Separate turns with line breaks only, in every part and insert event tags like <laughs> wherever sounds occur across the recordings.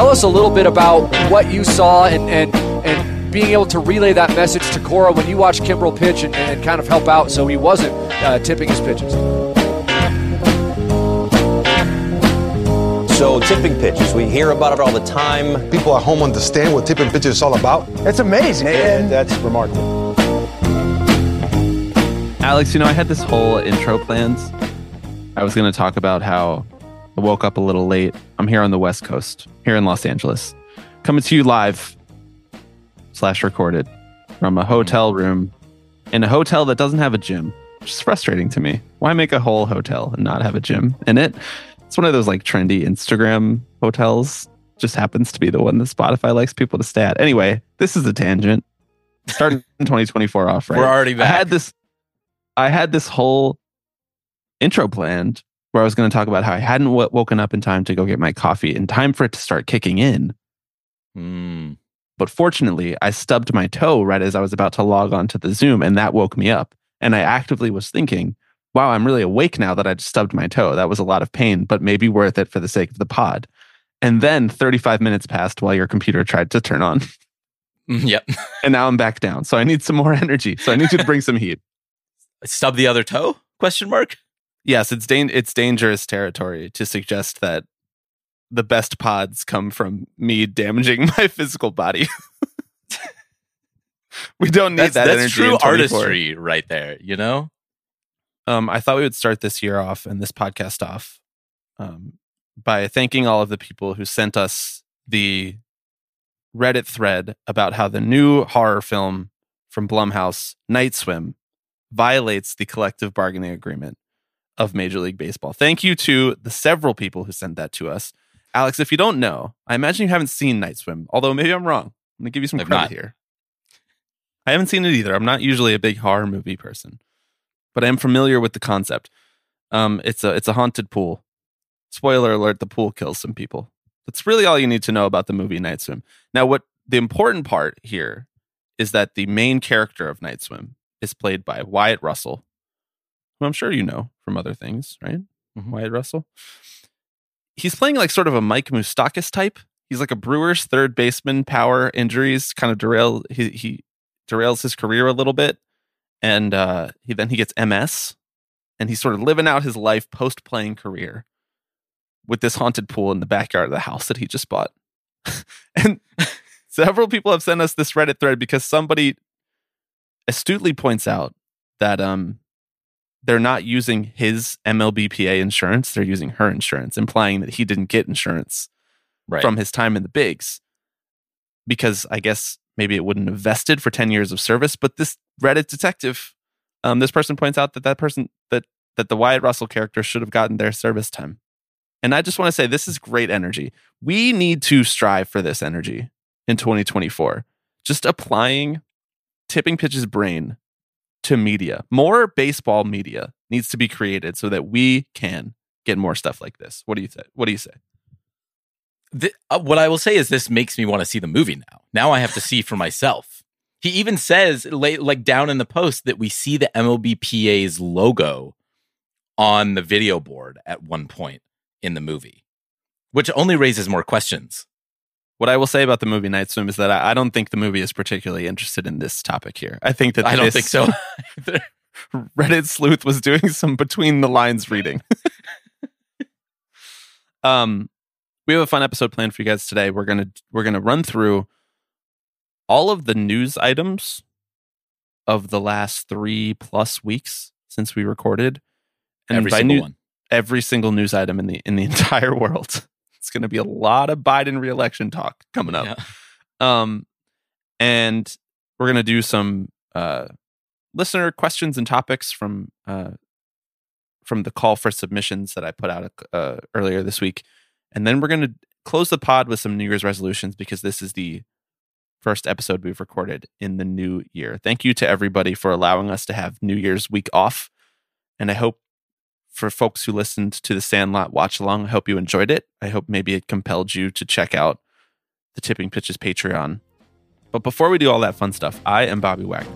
tell us a little bit about what you saw and, and, and being able to relay that message to Cora when you watched Kimbrel pitch and, and kind of help out so he wasn't uh, tipping his pitches.
So tipping pitches, we hear about it all the time.
People at home understand what tipping pitches is all about.
It's amazing.
And that's remarkable.
Alex, you know, I had this whole intro planned. I was going to talk about how I woke up a little late. I'm here on the West Coast, here in Los Angeles, coming to you live slash recorded from a hotel room in a hotel that doesn't have a gym, which is frustrating to me. Why make a whole hotel and not have a gym in it? It's one of those like trendy Instagram hotels. Just happens to be the one that Spotify likes people to stay at. Anyway, this is a tangent. Starting <laughs> 2024 off, right?
We're already back.
I had this I had this whole intro planned where I was going to talk about how I hadn't w- woken up in time to go get my coffee in time for it to start kicking in.
Mm.
But fortunately, I stubbed my toe right as I was about to log on to the Zoom, and that woke me up. And I actively was thinking, wow, I'm really awake now that I stubbed my toe. That was a lot of pain, but maybe worth it for the sake of the pod. And then 35 minutes passed while your computer tried to turn on. <laughs>
Mm, Yep. <laughs>
and now I'm back down. So I need some more <laughs> energy. So I need you to bring some heat.
Stub the other toe? Question mark.
Yes, it's dan- it's dangerous territory to suggest that the best pods come from me damaging <laughs> my physical body. <laughs> we don't need
That's,
that
that's true
in 24.
artistry right there. You know.
Um, I thought we would start this year off and this podcast off um, by thanking all of the people who sent us the Reddit thread about how the new horror film from Blumhouse, Night Swim, violates the collective bargaining agreement of Major League Baseball. Thank you to the several people who sent that to us. Alex, if you don't know, I imagine you haven't seen Night Swim, although maybe I'm wrong. I'm going to give you some
I've
credit
not.
here. I haven't seen it either. I'm not usually a big horror movie person, but I am familiar with the concept. Um, it's a it's a haunted pool. Spoiler alert: the pool kills some people. That's really all you need to know about the movie Night Swim. Now, what the important part here is that the main character of Night Swim is played by Wyatt Russell, who I'm sure you know from other things, right?
Mhm.
Wyatt Russell. He's playing like sort of a Mike Moustakas type. He's like a Brewers third baseman. Power injuries kind of derail he he derails his career a little bit, and uh, he then he gets MS, and he's sort of living out his life post playing career with this haunted pool in the backyard of the house that he just bought. <laughs> and <laughs> several people have sent us this Reddit thread because somebody astutely points out that um they're not using his MLBPA insurance, they're using her insurance, implying that he didn't get insurance
Right.
from his time in the bigs because I guess maybe it wouldn't have vested for 10 years of service. But this Reddit detective, um, this person points out that that person, that, that the Wyatt Russell character should have gotten their service time. And I just want to say this is great energy. We need to strive for this energy in 2024. Just applying tipping pitches brain to media. More baseball media needs to be created so that we can get more stuff like this. What do you say? What do you say?
Th- uh, what I will say is this makes me want to see the movie now. Now I have to see for myself. He even says, like down in the post, that we see the MLBPA's logo on the video board at one point in the movie, which only raises more questions.
What I will say about the movie Night Swim is that I, I don't think the movie is particularly interested in this topic here. I think that
I don't think so. <laughs>
Reddit sleuth was doing some between the lines reading. <laughs> um, we have a fun episode planned for you guys today. We're gonna we're gonna run through all of the news items of the last three plus weeks since we recorded, and
Every single
new-
one.
every single news item in the in the <laughs> entire world. It's going to be a lot of Biden reelection talk coming up.
Yeah.
Um, and we're going to do some uh, listener questions and topics from uh, from the call for submissions that I put out uh, earlier this week, and then we're going to close the pod with some New Year's resolutions because this is the first episode we've recorded in the new year. Thank you to everybody for allowing us to have New Year's week off, and I hope for folks who listened to the Sandlot watch along. I hope you enjoyed it. I hope maybe it compelled you to check out the Tipping Pitches Patreon. But before we do all that fun stuff, I am Bobby Wagner.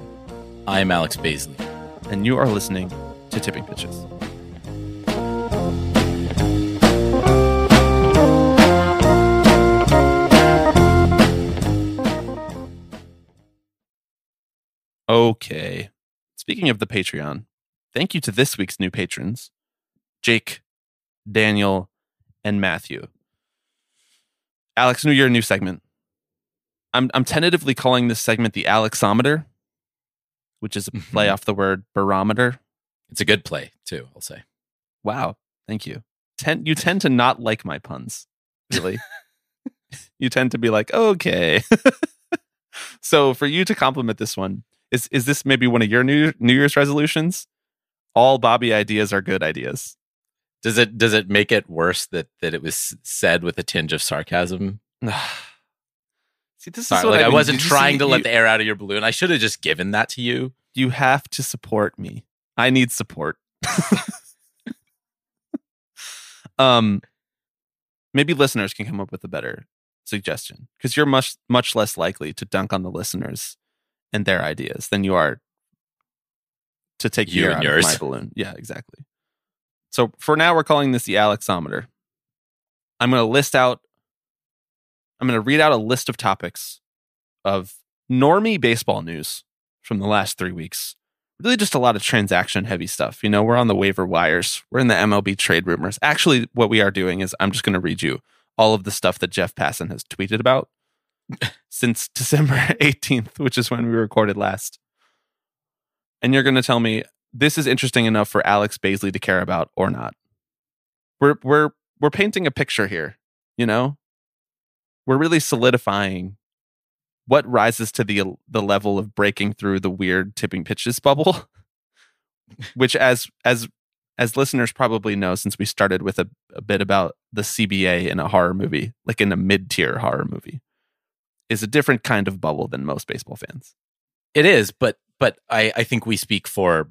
I am Alex Baisley.
And you are listening to Tipping Pitches. Okay. Speaking of the Patreon, thank you to this week's new patrons Jake, Daniel, and Matthew. Alex, new year, new segment. I'm, I'm tentatively calling this segment the Alexometer, which is a mm-hmm. play off the word barometer.
It's a good play too. I'll say.
Wow. Thank you. Ten, you tend to not like my puns, really. <laughs> you tend to be like, okay. <laughs> so for you to compliment this one, is is this maybe one of your new New Year's resolutions? All Bobby ideas are good ideas.
Does it does it make it worse that that it was said with a tinge of sarcasm? <sighs>
See, this
Sorry,
is what
like I,
mean.
wasn't
You
trying to let the air out of your balloon. I should have just given that to you.
You have to support me. I need support. <laughs> um, maybe listeners can come up with a better suggestion because you're much much less likely to dunk on the listeners and their ideas than you are to take
You
air
and yours.
my balloon. Yeah, exactly. So for now, we're calling this the Alexometer. I'm going to list out. I'm going to read out a list of topics of normie baseball news from the last three weeks. Really, just a lot of transaction heavy stuff. You know, we're on the waiver wires. We're in the MLB trade rumors. Actually, what we are doing is I'm just going to read you all of the stuff that Jeff Passan has tweeted about <laughs> since December <laughs> 18th, which is when we recorded last. And you're going to tell me this is interesting enough for Alex Baisley to care about or not. We're we're we're painting a picture here, you know? We're really solidifying what rises to the the level of breaking through the weird tipping pitches bubble, <laughs> which as as as listeners probably know, since we started with a, a bit about the CBA in a horror movie, like in a mid tier horror movie, is a different kind of bubble than most baseball fans.
It is, but but I I think we speak for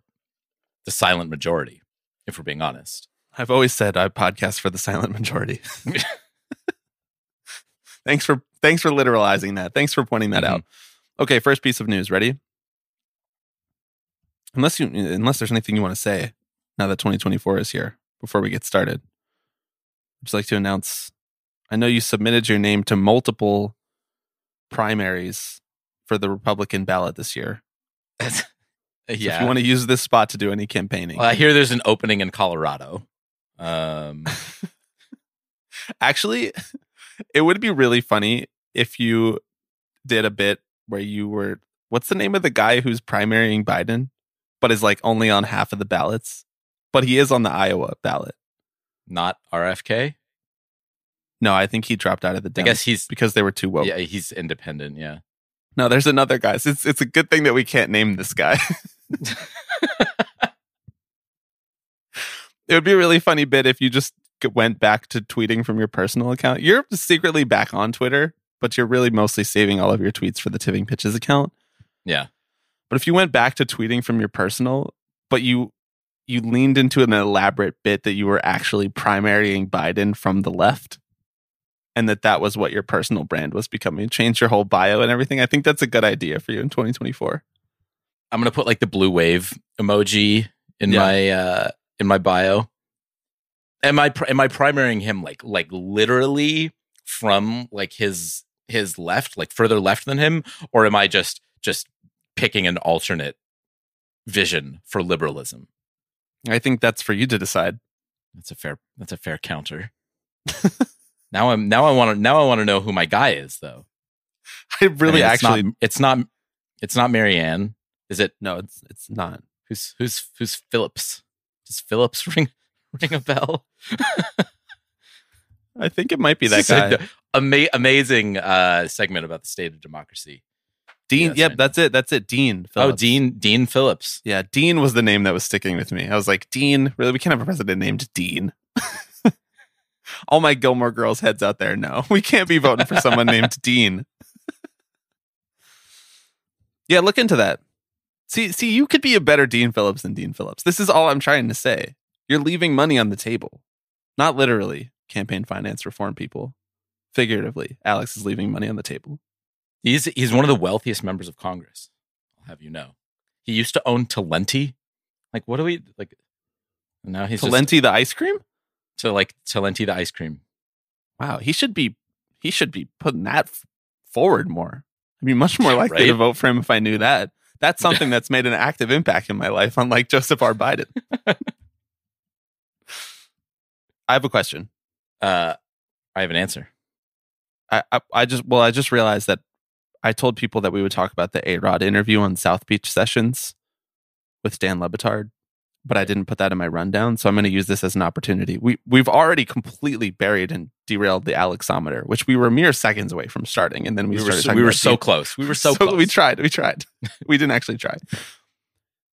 the silent majority, if we're being honest.
I've always said I podcast for the silent majority. <laughs> <laughs> thanks for thanks for literalizing that. Thanks for pointing that
Mhm.
out. Okay, first piece of news. Ready? Unless you unless there's anything you want to say now that 2024 is here before we get started. I'd just like to announce I know you submitted your name to multiple primaries for the Republican ballot this year. <laughs> So if
yeah.
you want to use this spot to do any campaigning.
well, I hear there's an opening in Colorado. Um, <laughs>
Actually, it would be really funny if you did a bit where you were what's the name of the guy who's primarying Biden, but is like only on half of the ballots, but he is on the Iowa ballot.
not RFK.
No, I think he dropped out of the
I
Dems
guess he's
because they were too woke.
yeah he's independent. Yeah.
No, there's another guy. It's it's a good thing that we can't name this guy. <laughs> it would be a really funny bit if you just went back to tweeting from your personal account. You're secretly back on Twitter, but you're really mostly saving all of your tweets for the Tipping Pitches account.
Yeah.
But if you went back to tweeting from your personal, but you you leaned into an elaborate bit that you were actually primarying Biden from the left, and that that was what your personal brand was becoming, change your whole bio and everything. I think that's a good idea for you in 2024.
I'm gonna put like the blue wave emoji in
Yeah.
my uh in my bio. Am I am I primarying him like like literally from like his his left, like further left than him, or am I just just picking an alternate vision for liberalism?
I think that's for you to decide.
That's a fair that's a fair counter. <laughs> now I'm now I want to now I want to know who my guy is though.
I <laughs>
I
really
mean, it's not, it's not it's not Marianne. Is it
no, it's it's not.
who's who's who's Phillips? Does Phillips <laughs> ring ring a bell? <laughs>
I think it might be that guy.
ama- amazing uh, segment about the state of democracy.
Dean.
Yes,
yep, that's it. That's it. Dean.
Oh, Dean Dean Phillips.
Yeah, Dean was the name that was sticking with me. I was like, Dean. Really, we can't have a president named Dean. All my Gilmore Girls heads out there, no, <laughs> we can't be voting for someone named Dean. <laughs> yeah, look into that. See, see, you could be a better Dean Phillips than Dean Phillips. This is all I'm trying to say. You're leaving money on the table, not literally. Campaign finance reform people, figuratively. Alex is leaving money on the table.
He's he's one of the wealthiest members of Congress. I'll have you know. He used to own Talenti. Like, what do we like? Now he's just
Talenti the ice cream.
To like Talenti the ice cream.
Wow, he should be he should be putting that f- forward more. I'd be much more <laughs> likely
Right?
to vote for him if I knew that. That's something that's made an active impact in my life, unlike <laughs> Joseph R. Biden. <laughs> I have a question.
Uh, I have an answer.
I, I, I just well, I just realized that I told people that we would talk about the A Rod interview on South Beach Sessions with Dan Le Batard, but I didn't put that in my rundown. So I'm going to use this as an opportunity. We we've already completely buried and derailed the Alexometer, which we were mere seconds away from starting, and then we,
We were
started.
so, we were so close. We were <laughs> so, close.
We tried. We tried. <laughs> we didn't actually try.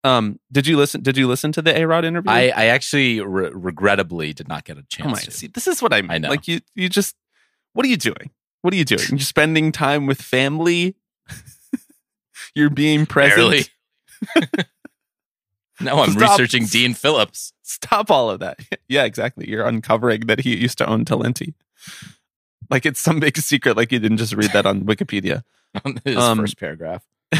Um, did you listen? Did you listen to the A Rod interview?
I, I actually re- regrettably did not get a chance
Oh my!
to.
See, this is what I mean.
I know.
Like you, you just. What are you doing? What are you doing? You're spending time with family. <laughs> You're being present.
Barely. no, I'm
Stop.
researching Dean Phillips
Stop all of that. <laughs> Yeah, exactly. You're uncovering that he used to own Talenti. Like it's some big secret. Like you didn't just read that on <laughs> Wikipedia.
on his
Um,
first paragraph. <laughs>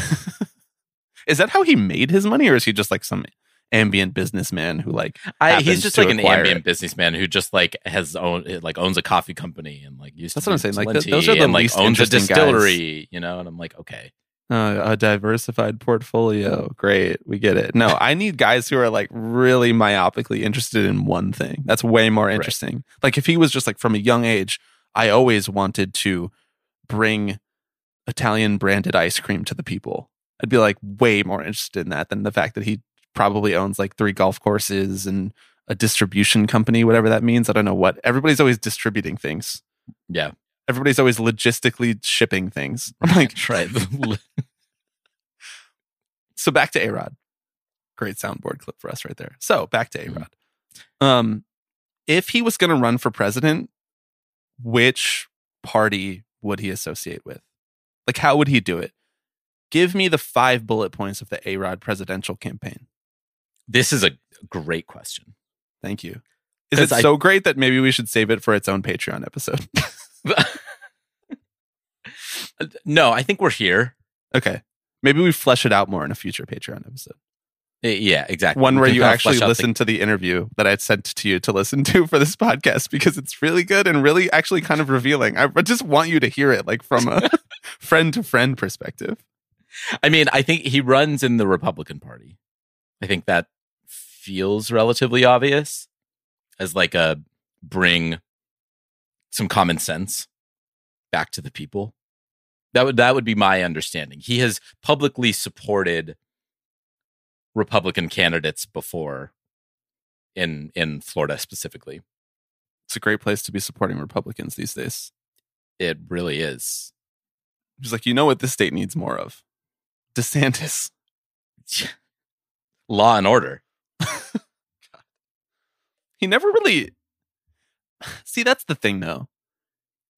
is that how he made his money, or is he just like some ambient businessman who like?
I, he's just like an ambient
it?
businessman who just like has own like owns a coffee company and like used to That's
what I'm saying, like, th- those are the
and, like
least
owns a
interesting guys.
distillery, you know. And I'm like, okay,
Uh, a diversified portfolio. Great. We get it. No, I need guys who are like really myopically interested in one thing. That's way more interesting. Like if he was just like from a young age, I always wanted to bring Italian branded ice cream to the people. I'd be like way more interested in that than the fact that he probably owns like three golf courses and a distribution company, whatever that means. I don't know what. Everybody's always distributing things.
yeah,
Everybody's always logistically shipping things. <laughs> I'm like,
right. <laughs>
so back to A-Rod. Great soundboard clip for us right there. So back to A-Rod. Um, if he was going to run for president, which party would he associate with? Like, how would he do it? Give me the five bullet points of the A-Rod presidential campaign.
this is a great question.
Thank you. Is it
I-
so great that maybe we should save it for its own Patreon episode? <laughs>
no, I think we're here.
okay. Maybe we flesh it out more in a future Patreon episode.
Uh, Yeah, exactly.
one where you actually
out the-
listen to the interview that I sent to you to listen to for this <laughs> podcast because it's really good and really actually kind of revealing. I just want you to hear it like from a friend to friend perspective.
I mean, I think he runs in the Republican Party. I think that feels relatively obvious as like a bring some common sense back to the people. That would that would be my understanding. He has publicly supported Republican candidates before in in Florida specifically.
It's a great place to be supporting Republicans these days.
It really is.
He's like, you know what this state needs more of? DeSantis. <laughs>
Law and order. <laughs>
He never really <sighs> see that's the thing though.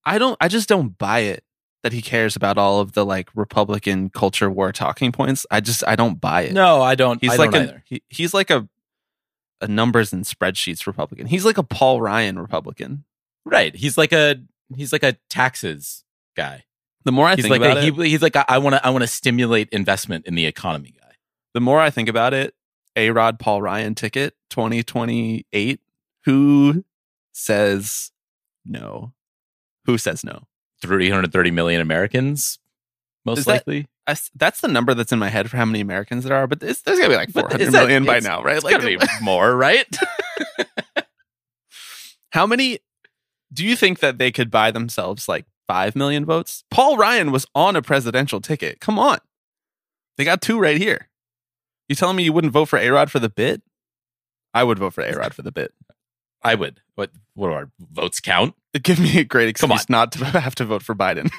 I don't I just don't buy it that he cares about all of the like Republican culture war talking points. I just I don't buy it.
No, I don't.
He's
I
like
don't
a
either.
he, he's like a a numbers and spreadsheets Republican. He's like a Paul Ryan Republican.
Right. He's like a he's like a taxes guy.
The more I
he's
think
like
about
a,
it,
he, he's like I want to I want to stimulate investment in the economy guy.
the more I think about it, A Rod Paul Ryan ticket 2028. Who says no? Who says no?
330 million Americans most
Is that-
likely.
I s that's the number that's in my head for how many Americans there are, but it's, there's gotta be like
But
400
that-
million by now, right?
It's
Like,
gotta be <laughs> more, right? <laughs>
how many do you think that they could buy themselves like 5 million votes? Paul Ryan was on a presidential ticket. Come on. They got two right here. You telling me you wouldn't vote for A-Rod for the bit? I would vote for A-Rod for the bit.
I would. What what do our votes count? <laughs>
Give me a great excuse not to <laughs> have to vote for Biden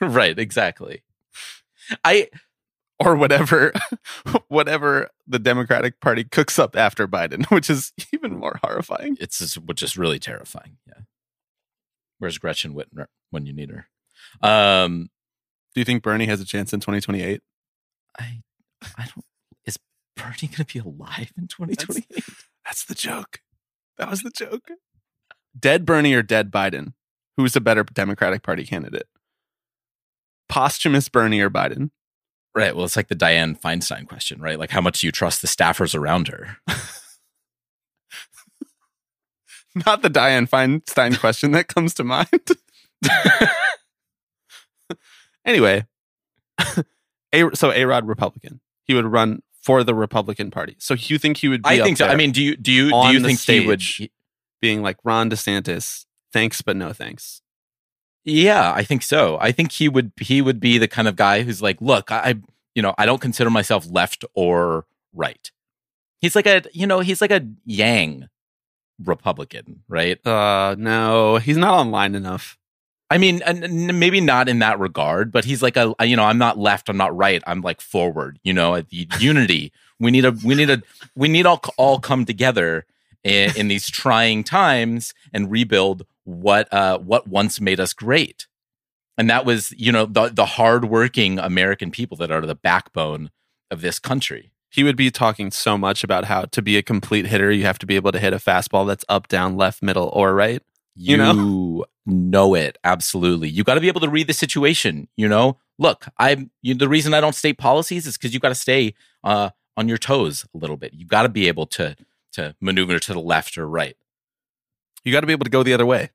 <laughs>
right, exactly. I
or whatever whatever the Democratic Party cooks up after Biden, which is even more horrifying.
it's just which is really terrifying. Yeah. Where's Gretchen Whitmer when you need her? Um
Do you think Bernie has a chance in 2028?
I I don't is Bernie gonna be alive in 2028?
That's the joke. That was the joke. Dead Bernie or dead Biden? Who's a better Democratic Party candidate? Posthumous Bernie or Biden?
Right. Well, it's like the Dianne Feinstein question, right? Like, how much do you trust the staffers around her? <laughs>
Not the Dianne Feinstein question that comes to mind. <laughs> anyway, <laughs> a, so A Rod Republican. he would run for the Republican Party. So you think he would be
I
up
think so. I mean, do you do you do you think he would?
being like Ron DeSantis, thanks but no thanks.
Yeah, I think so. I think he would he would be the kind of guy who's like, look, I you know, I don't consider myself left or right. He's like a you know, he's like a yang Republican, right?
Uh no, he's not online enough.
I mean, maybe not in that regard, but he's like a you know, I'm not left, I'm not right, I'm like forward. You know, the <laughs> unity. We need a we need a we need all all come together in, in these trying times and rebuild what uh what once made us great. And that was, you know, the the hardworking American people that are the backbone of this country.
He would be talking so much about how to be a complete hitter, you have to be able to hit a fastball that's up, down, left, middle, or right.
You,
You
know? <laughs>
know?
it absolutely. You got to be able to read the situation. You know, look, i'm you, the reason I don't state policies is because you got to stay uh, on your toes a little bit. You got to be able to to maneuver to the left or right.
You got to be able to go the other way.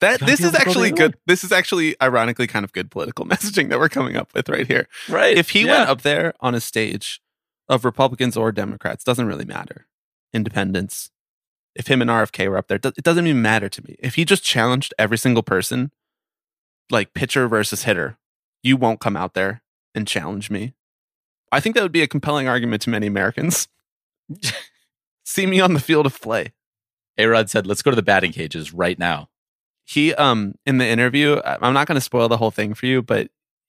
That this is
to go
actually good. This is actually ironically kind of good political <laughs> messaging that we're coming up with right here.
Right.
If he went up there on a stage of Republicans or Democrats, doesn't really matter. Independents. If him and RFK were up there, it doesn't even matter to me. If he just challenged every single person, like pitcher versus hitter, you won't come out there and challenge me. I think that would be a compelling argument to many Americans. <laughs> See me on the field of play.
Arod said, "Let's go to the batting cages right now."
he um in the interview i'm not going to spoil the whole thing for you but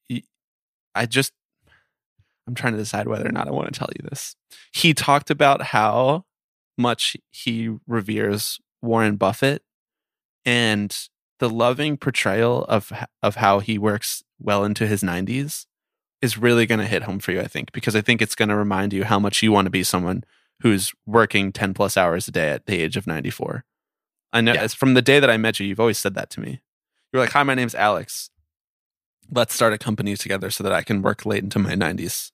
he, i just i'm trying to decide whether or not i want to tell you this he talked about how much he reveres warren buffett and the loving portrayal of of how he works well into his 90s is really going to hit home for you i think because i think it's going to remind you how much you want to be someone who's working 10 plus hours a day at the age of 94 I know
Yeah.
from the day that I met you, you've always said that to me. You're like, Hi, my name's Alex. Let's start a company together so that I can work late into my 90s.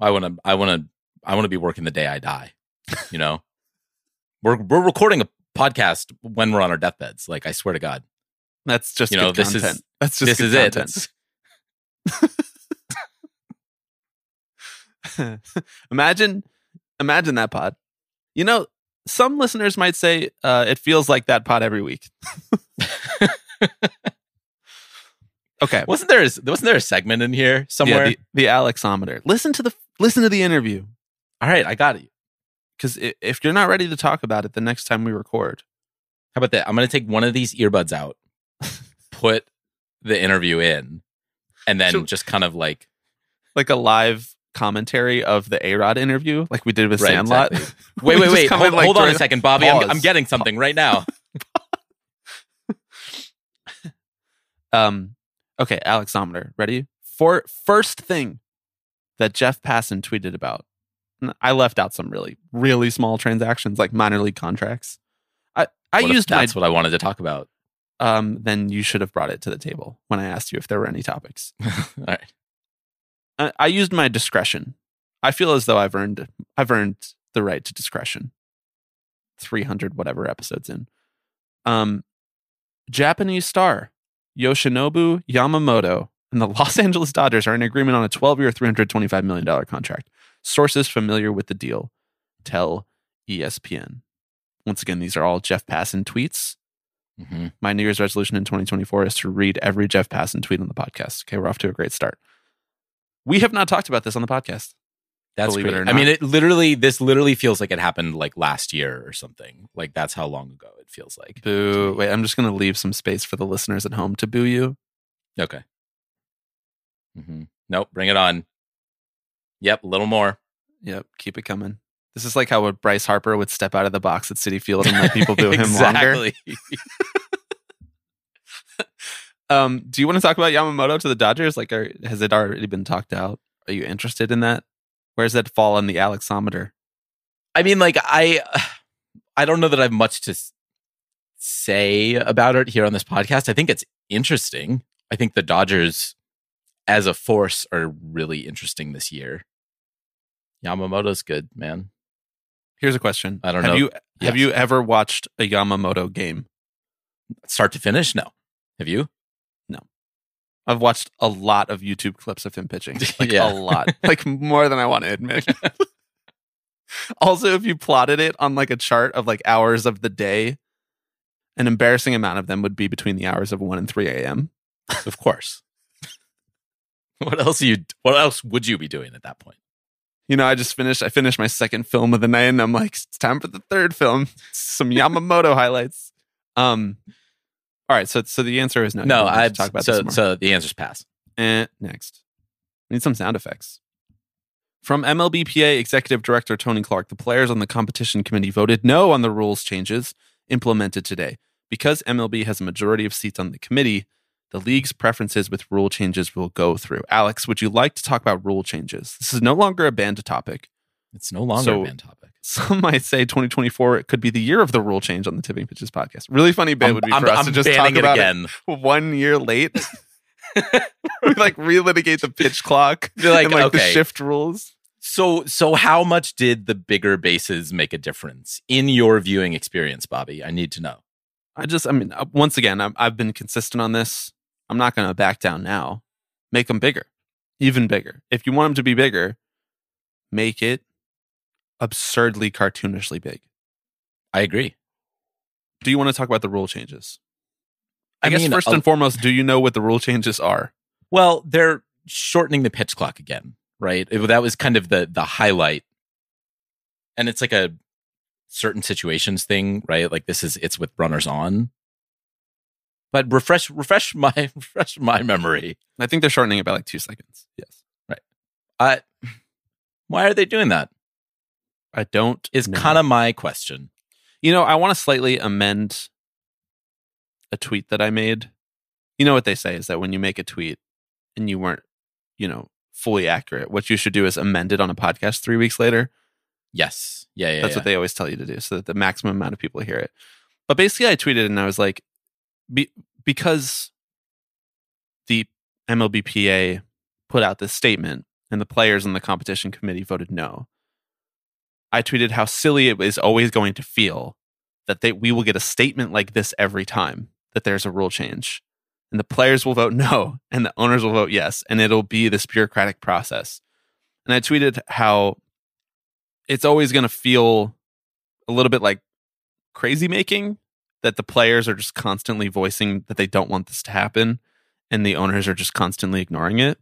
I want to. I want to. I want to be working the day I die. You know, we're we're recording a podcast when we're on our deathbeds. Like I swear to God,
That's just
You know, this is-
content. That's just
this is it.
content.
It's- <laughs>
imagine, imagine that pod. You know, some listeners might say uh, it feels like that pod every week. <laughs> okay,
wasn't there? a- Wasn't there a segment in here somewhere?
Yeah, the, the Alexometer. Listen to the listen to the interview.
All right, I got it.
Because if you're not ready to talk about it the next time we record,
How about that? I'm going to take one of these earbuds out, <laughs> put the interview in, and then
So-
just kind of like
like a live commentary of the A Rod interview, like we did with
Right,
Sandlot.
exactly. <laughs> Wait, wait, wait. Hold,
like,
hold on a second, Bobby. I'm, I'm getting something right now. <laughs>
Um, okay, Alexometer, ready? For first thing that Jeff Passan tweeted about. I left out some really, really small transactions, like minor league contracts. I I
What
used my
that's what I wanted to talk about.
um. Then you should have brought it to the table when I asked you if there were any topics. <laughs>
All right.
I, I used my discretion. I feel as though I've earned I've earned the right to discretion. Three hundred whatever episodes in. Um, Japanese star Yoshinobu Yamamoto and the <laughs> Los Angeles Dodgers are in agreement on a 12-year, $325 million contract. Sources familiar with the deal tell ESPN. Once again, these are all Jeff Passan tweets.
Mhm.
My New Year's resolution in 2024 is to read every Jeff Passan tweet on the podcast. Okay, we're off to a great start. We have not talked about this on the podcast.
That's
Believe it
great. I mean, it literally, this literally feels like it happened like last year or something. Like that's how long ago it feels like.
Boo. Wait, I'm just going to leave some space for the listeners at home to boo you.
Okay. hmm Nope. Bring it on. Yep. A little more.
Yep, keep it coming. This is like how Bryce Harper would step out of the box at Citi Field and let people <laughs> boo him longer.
exactly. <laughs>
Um, do you want to talk about Yamamoto to the Dodgers? Like, are, has it already been talked out? Are you interested in that? Where does that fall on the Alexometer?
I mean, like I, I don't know that I have much to say about it here on this podcast. I think it's interesting. I think the Dodgers, as a force, are really interesting this year. Yamamoto's good, man.
Here's a question.
I don't
have
know.
You, Have you ever watched a Yamamoto game?
Start to finish, no. Have you? No.
I've watched a lot of YouTube clips of him pitching. <laughs> Like
Yeah.
a lot. <laughs> like more than I want to admit. <laughs> also, if you plotted it on like a chart of like hours of the day, an embarrassing amount of them would be between the hours of 1 and 3 a.m.
Of course. <laughs> what else are you what else would you be doing at that point?
You know, I just finished I finished my second film of the night and I'm like, it's time for the third film. <laughs> Some Yamamoto highlights. Um all right, so so the answer is no.
No, I
talk about
so
this
so the answer's pass.
And next, we need some sound effects. From MLBPA Executive Director Tony Clark, the players on the competition committee voted no on the rules changes implemented today. Because MLB has a majority of seats on the committee, the league's preferences with rule changes will go through. Alex, would you like to talk about rule changes? This is no longer a banned topic.
It's no longer
So-
a banned topic. <laughs>
Some might say 2024 it could be the year of the rule change on the Tipping Pitches podcast. Really funny bit
I'm,
would be
I'm-
for us
I'm
to just talk
it
about it
again.
one year late. <laughs> <laughs> we like relitigate the pitch clock
Be like,
and like the shift rules.
So so how much did the bigger bases make a difference in your viewing experience, Bobby? I need to know.
I just, I mean, uh, once again, I've, I've been consistent on this. I'm not going to back down now. Make them bigger, even bigger. If you want them to be bigger, make it absurdly cartoonishly big.
I agree.
Do you want to talk about the rule changes? I,
I
guess
mean,
first
a-
and foremost, do you know what the rule changes are?
Well, they're shortening the pitch clock again, right? It- that was kind of the the highlight. And it's like a certain situations thing, right? Like this is it's with runners on. But refresh refresh my <laughs> refresh my memory.
I think they're shortening it by like two seconds. Yes. Right.
I why are they doing that?
I don't.
Is kind of my question.
You know, I want to slightly amend a tweet that I made. You know what they say is that when you make a tweet and you weren't, you know, fully accurate, what you should do is amend it on a podcast three weeks later.
Yes. Yeah, yeah.
That's
yeah.
what they always tell you to do so that the maximum amount of people hear it. But basically, I tweeted and I was like, be, because the MLBPA put out this statement and the players on the competition committee voted no. I tweeted how silly it is always going to feel that they, we will get a statement like this every time that there's a rule change. And the players will vote <laughs> no, and the owners will vote yes, and it'll be this bureaucratic process. And I tweeted how it's always going to feel a little bit like crazy making that the players are just constantly voicing that they don't want this to happen and the owners are just constantly ignoring it.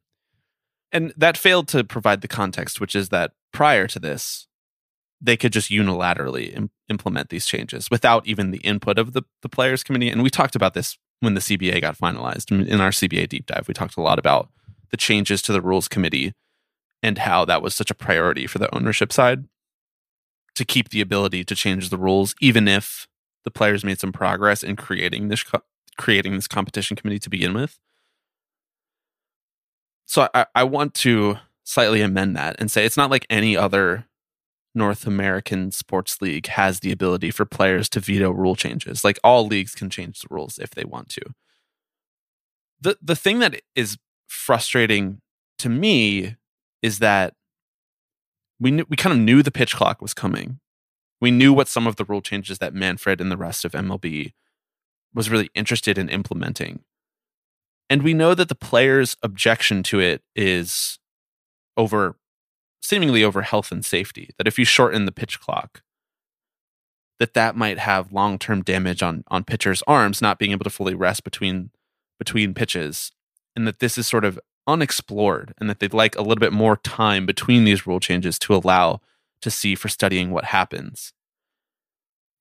And that failed to provide the context, which is that prior to this, they could just unilaterally Im- implement these changes without even the input of the, the players committee. And we talked about this when the CBA got finalized. In- In our CBA deep dive, we talked a lot about the changes to the rules committee and how that was such a priority for the ownership side to keep the ability to change the rules, even if the players made some progress in creating this co- creating this competition committee to begin with. So I, I want to slightly amend that and say it's not like any other North American sports league has the ability for players to veto rule changes. Like all leagues can change the rules if they want to. The the thing that is frustrating to me is that we knew, we kind of knew the pitch clock was coming. We knew what some of the rule changes that Manfred and the rest of MLB was really interested in implementing. And we know that the players' objection to it is over seemingly over health and safety. That if you shorten the pitch clock, that that might have long-term damage on on pitchers' arms not being able to fully rest between between pitches and that this is sort of unexplored and that they'd like a little bit more time between these rule changes to allow to see for studying what happens.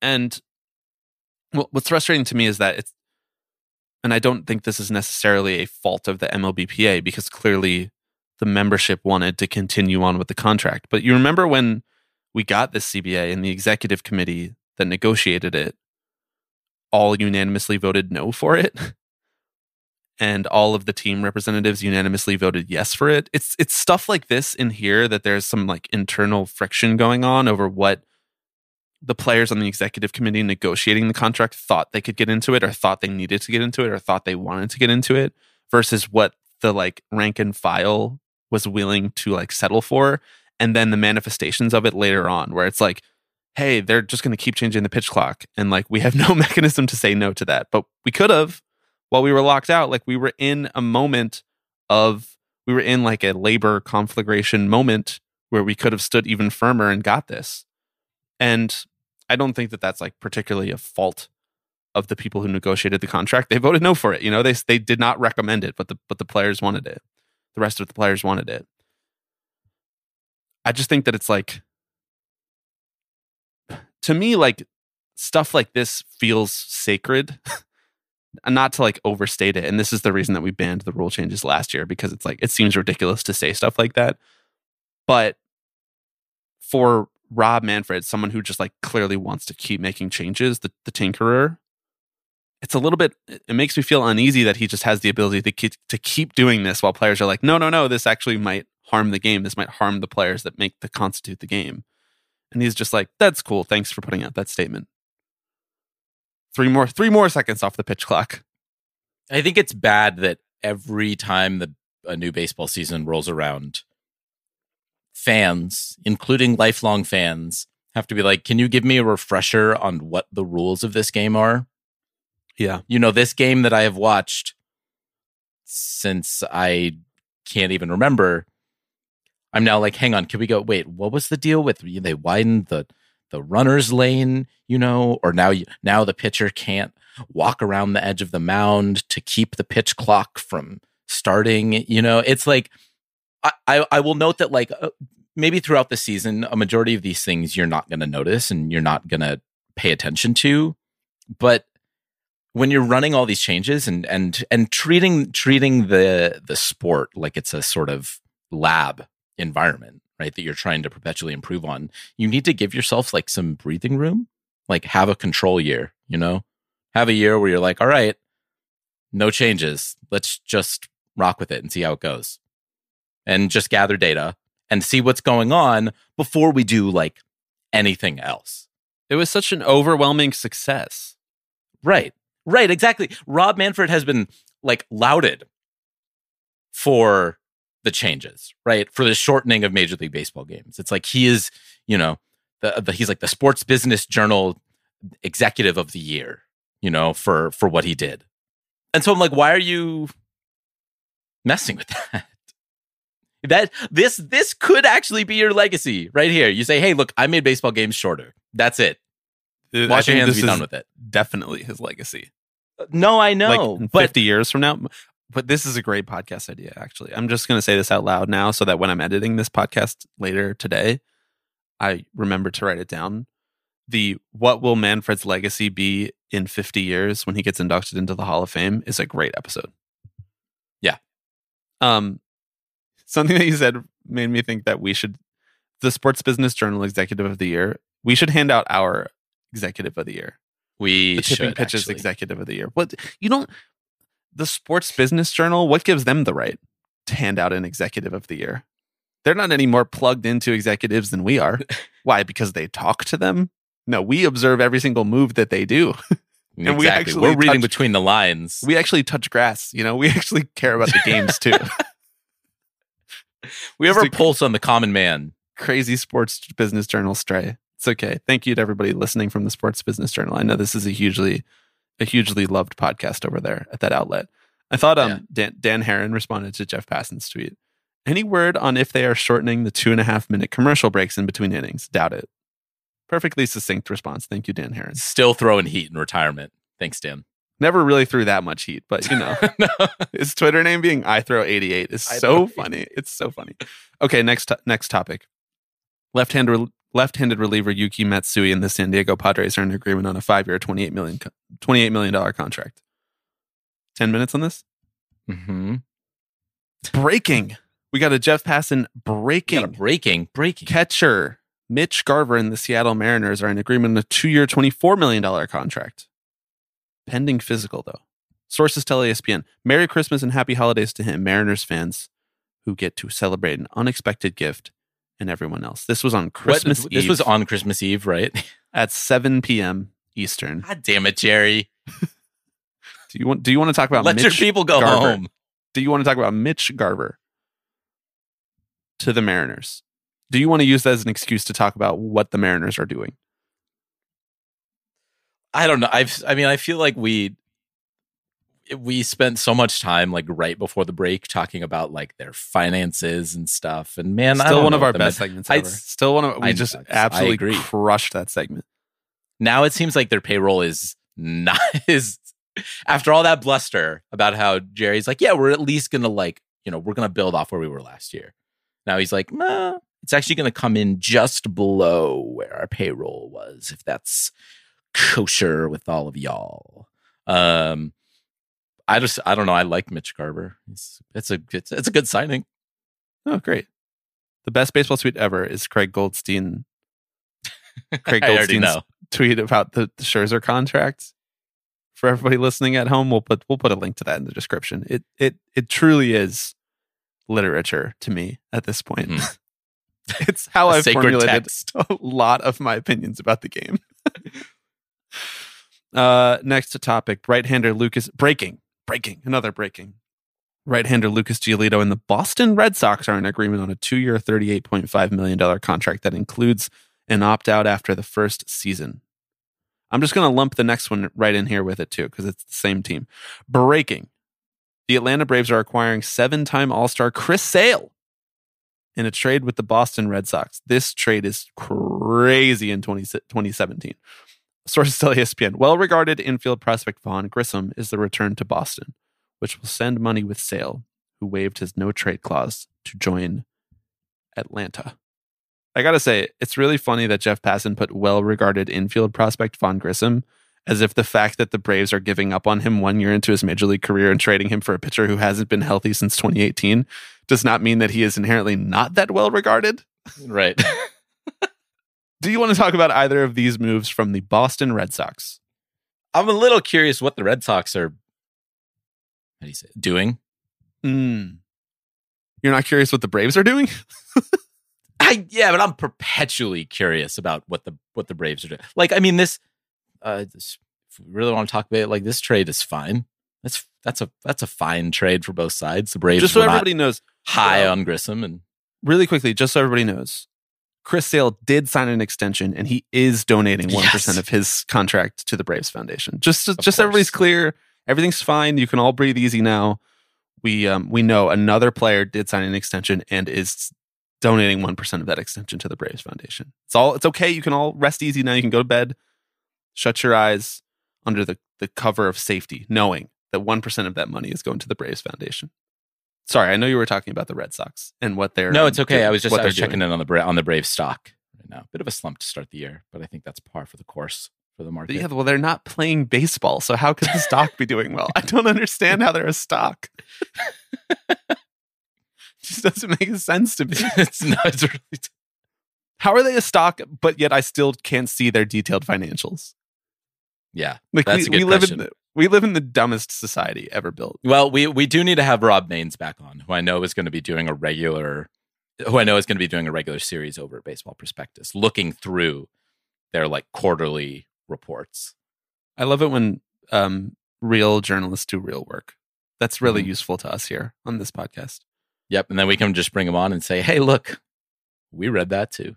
And what's frustrating to me is that it's, and I don't think this is necessarily a fault of the MLBPA because clearly the membership wanted to continue on with the contract. But you remember when we got this CBA and the executive committee that negotiated it all unanimously voted no for it? <laughs> and all of the team representatives unanimously voted yes for it. It's it's stuff like this in here that there's some like internal friction going on over what the players on the executive committee negotiating the contract thought they could get into it or thought they needed to get into it or thought they wanted to get into it versus what the like rank and file was willing to like settle for and then the manifestations of it later on where it's like hey they're just going to keep changing the pitch clock and like we have <laughs> no mechanism to say no to that but we could have while we were locked out, like we were in a moment of we were in like a labor conflagration moment where we could have stood even firmer and got this. And I don't think that that's like particularly a fault of the people who negotiated the contract. They voted no for it. You know, they they did not recommend it, but the but the players wanted it. The rest of the players wanted it. I just think that it's like <sighs> to me like stuff like this feels sacred. <laughs> not to like overstate it and this is the reason that we banned the rule changes last year because it's like it seems ridiculous to say stuff like that. But for rob manfred someone who just like clearly wants to keep making changes the, the tinkerer it's a little bit it makes me feel uneasy that he just has the ability to keep, to keep doing this while players are like no no no this actually might harm the game. This might harm the players that make the constitute the game. And he's just like that's cool. Thanks for putting out that statement three more three more seconds off the pitch clock
I think it's bad that every time the a new baseball season rolls around, fans, including lifelong fans, have to be like, "Can you give me a refresher on what the rules of this game are?"
yeah
You know, this game that I have watched since I can't even remember. I'm now like, hang on, can we go? Wait, what was the deal with they widened the the runner's lane? You know, or now now the pitcher can't walk around the edge of the mound to keep the pitch clock from starting. You know, it's like I I, I will note that like uh, maybe throughout the season, a majority of these things you're not going to notice and you're not going to pay attention to, but when you're running all these changes and and and treating treating the the sport like it's a sort of lab environment right that you're trying to perpetually improve on you need to give yourself like some breathing room like have a control year you know? Have a year where you're like all right no changes. Let's just rock with it and see how it goes. And just gather data and see what's going on before we do like anything else.
It was such an overwhelming success.
Right. Right, exactly. Rob Manfred has been like lauded for the changes, right? For the shortening of Major League Baseball games. It's like he is, you know, the, the he's like the Sports Business Journal executive of the year, you know, for for what he did. And so I'm like, why are you messing with <laughs> that? That this this could actually be your legacy right here. You say, "Hey, look, I made baseball games shorter. That's it. Wash your hands,
this
be done with it."
definitely his legacy uh,
No, I know,
like
but
50 years from now but this is a great podcast idea actually i'm just going to say this out loud now so that when i'm editing this podcast later today i remember to write it down the what will manfred's legacy be in 50 years when he gets inducted into the hall of fame is a great episode
Yeah.
um something that you said made me think that we should the sports business journal executive of the year we should hand out our executive of the year
we
the tipping
should
pitches
actually.
executive of the year. What you don't the Sports Business Journal, what gives them the right to hand out an executive of the year? They're not any more plugged into executives than we are. <laughs> Why? Because they talk to them? No, we observe every single move that they do. <laughs> And we
exactly.
actually
We're reading
touch-
between the lines.
We actually touch grass, you know, we <laughs> actually care about the games too.
We have our
a-
pulse on the common man.
Crazy Sports Business Journal stray. It's okay. Thank you to everybody listening from the Sports Business Journal. I know this is a hugely a hugely loved podcast over there at that outlet. I thought um
Yeah.
Dan, Dan Haren responded to Jeff Passan's tweet. Any word on if they are shortening the two and a half minute commercial breaks in between innings? Doubt it. Perfectly succinct response. Thank you, Dan Haren.
Still throwing heat in retirement. Thanks, Dan.
Never really threw that much heat, but you know, <laughs>
No.
his Twitter name being I throw 88 is so funny. It's so funny. Okay, next to- next topic. Left-handed left-handed reliever Yuki Matsui and the San Diego Padres are in agreement on a 5-year 28 million co- 28 million dollar contract. 10 minutes on this?
mm-hmm.
Breaking. We got a Jeff Passan breaking.
breaking, breaking.
Catcher Mitch Garver and the Seattle Mariners are in agreement on a two-year, $24 million contract. Pending physical, though. Sources tell ESPN, Merry Christmas and Happy Holidays to him, Mariners fans who get to celebrate an unexpected gift and everyone else. This was on
What-
Christmas
this was on Christmas Eve, right? <laughs>
at 7 p.m. Eastern.
God damn it, Jerry. <laughs>
Do you want do you want to talk about
Let your
Mitch
people go home.
Do you want to talk about Mitch Garver to the Mariners? Do you want to use that as an excuse to talk about what the Mariners are doing?
I don't know. I've I mean, I feel like we we spent so much time like right before the break talking about like their finances and stuff. And man, I
Still one of our best
men-
segments
I-
ever. Still one of we
I-
just
I
absolutely crushed that segment.
now it seems like their payroll is not <laughs> is after all that bluster about how Jerry's like, yeah, we're at least gonna like, you know, we're gonna build off where we were last year. Now he's like, nah, it's actually gonna come in just below where our payroll was, if that's kosher with all of y'all. Um I just I don't know. I like Mitch Garver. It's it's a it's, it's a good signing.
Oh, great. The best baseball tweet ever is Craig Goldstein Craig <laughs> Goldstein's tweet about the, the Scherzer contract. For everybody listening at home, we'll put we'll put a link to that in the description. It it it truly is literature to me at this point.
Mhm. <laughs>
it's how I've formulated
text.
a lot of my opinions about the game. <laughs> uh, next topic: right-hander Lucas breaking, breaking, another breaking. Right-hander Lucas Giolito and the Boston Red Sox are in agreement on a two-year, thirty-eight point five million dollar contract that includes an opt-out after the first season. I'm just going to lump the next one right in here with it too, because it's the same team. Breaking: the Atlanta Braves are acquiring seven-time All-Star Chris Sale in a trade with the Boston Red Sox. This trade is crazy in 20, 2017. Sources tell ESPN. Well regarded infield prospect Vaughn Grissom is the return to Boston, which will send money with Sale, who waived his no trade clause to join Atlanta. I gotta say, it's really funny that Jeff Passan put well regarded infield prospect Vaughn Grissom as if the fact that the Braves are giving up on him one year into his major league career and trading him for a pitcher who hasn't been healthy since 2018 does not mean that he is inherently not that well regarded.
Right. <laughs>
Do you want to talk about either of these moves from the Boston Red Sox?
I'm a little curious what the Red Sox are how do you say it, doing.
Mm. You're not curious what the Braves are doing? <laughs>
I yeah, but I'm perpetually curious about what the what the Braves are doing. Like, I mean, this uh this, if we really want to talk about it, like this trade is fine. That's that's a that's a fine trade for both sides. The Braves
just so everybody knows,
high
Well-
on Grissom and
really quickly, just so everybody knows, Chris Sale did sign an extension and he is donating 1%
Yes.
of his contract to the Braves Foundation. Just
Of
just so everybody's clear, everything's fine. You can all breathe easy now. We um we know another player did sign an extension and is donating 1% of that extension to the Braves Foundation. It's all it's okay. You can all rest easy now. You can go to bed. Shut your eyes under the the cover of safety, knowing that 1% of that money is going to the Braves Foundation. Sorry, I know you were talking about the Red Sox and what they're
no, it's okay.
doing-
I was just
what
I was checking
doing.
in on the Bra- on the Brave stock right now. Bit of a slump to start the year, but I think that's par for the course for the market.
Yeah, well, they're not playing baseball, so how could the stock be doing well? I don't understand how they're a stock. <laughs> just doesn't make sense to me. <laughs>
it's not it's really
How are they a stock, but yet I still can't see their detailed financials?
yeah.
Like
That's a
we,
good
we live in we live in the dumbest society ever built.
Well, we we do need to have Rob Mains back on, who I know is going to be doing a regular, who I know is going to be doing a regular series over at Baseball Prospectus, looking through their like quarterly reports.
I love it when um, real journalists do real work. That's really
Mhm.
useful to us here on this podcast.
Yep, and then we can just bring them on and say, "Hey, look, we read that too."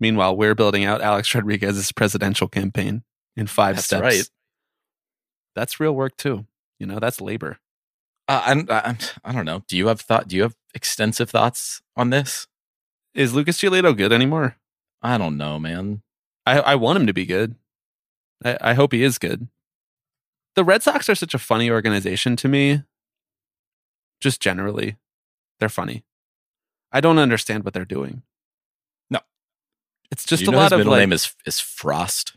Meanwhile, we're building out Alex Rodriguez's presidential campaign in five
That's
steps.
right.
That's real work too. You know, that's labor.
Uh, I'm, I'm, I don't know. Do you have thought? Do you have extensive thoughts on this?
Is Lucas Giolito good anymore?
I don't know, man.
I, I want him to be good. I, I hope he is good. The Red Sox are such a funny organization to me. Just generally, they're funny. I don't understand what they're doing.
No.
it's just
Do you
a
know
lot
his
of
middle
like,
name is is Frost.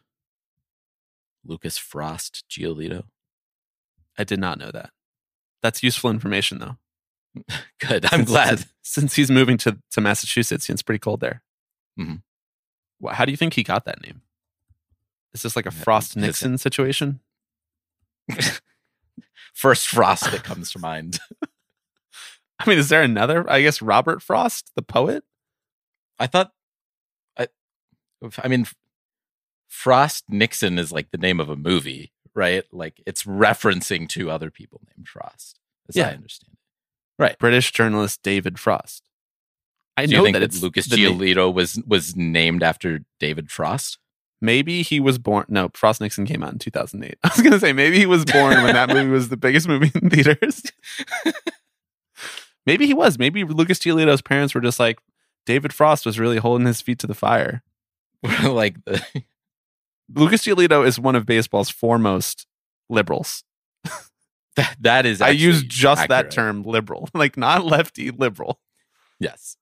Lucas Frost Giolito.
I did not know that. That's useful information though. <laughs>
Good. I'm glad. <laughs>
since he's moving to to Massachusetts. It's pretty cold there.
Mhm.
Wha- How do you think he got that name? Is this like a Frost Nixon situation? <laughs>
First Frost that comes to mind.
I mean, is there another? I guess Robert Frost, the poet.
I thought, I, I mean, Frost Nixon is like the name of a movie, right? Like it's referencing to other people named Frost, as
Yeah.
I understand it. Right.
British journalist David Frost. I
Do you
know
think
that
that,
it's
Lucas
name-
Giolito was was named after David Frost?
maybe he was born. No, Frost Nixon came out in 2008. <laughs> I was going to say maybe he was born when that movie was the biggest movie in theaters. <laughs> maybe he was. Maybe Lucas Giolito's parents were just like, David Frost was really holding his feet to the fire. <laughs>
like the,
Lucas Giolito is one of baseball's foremost liberals. <laughs>
that, that is.
I use just that term, liberal, <laughs> like not lefty, liberal.
Yes.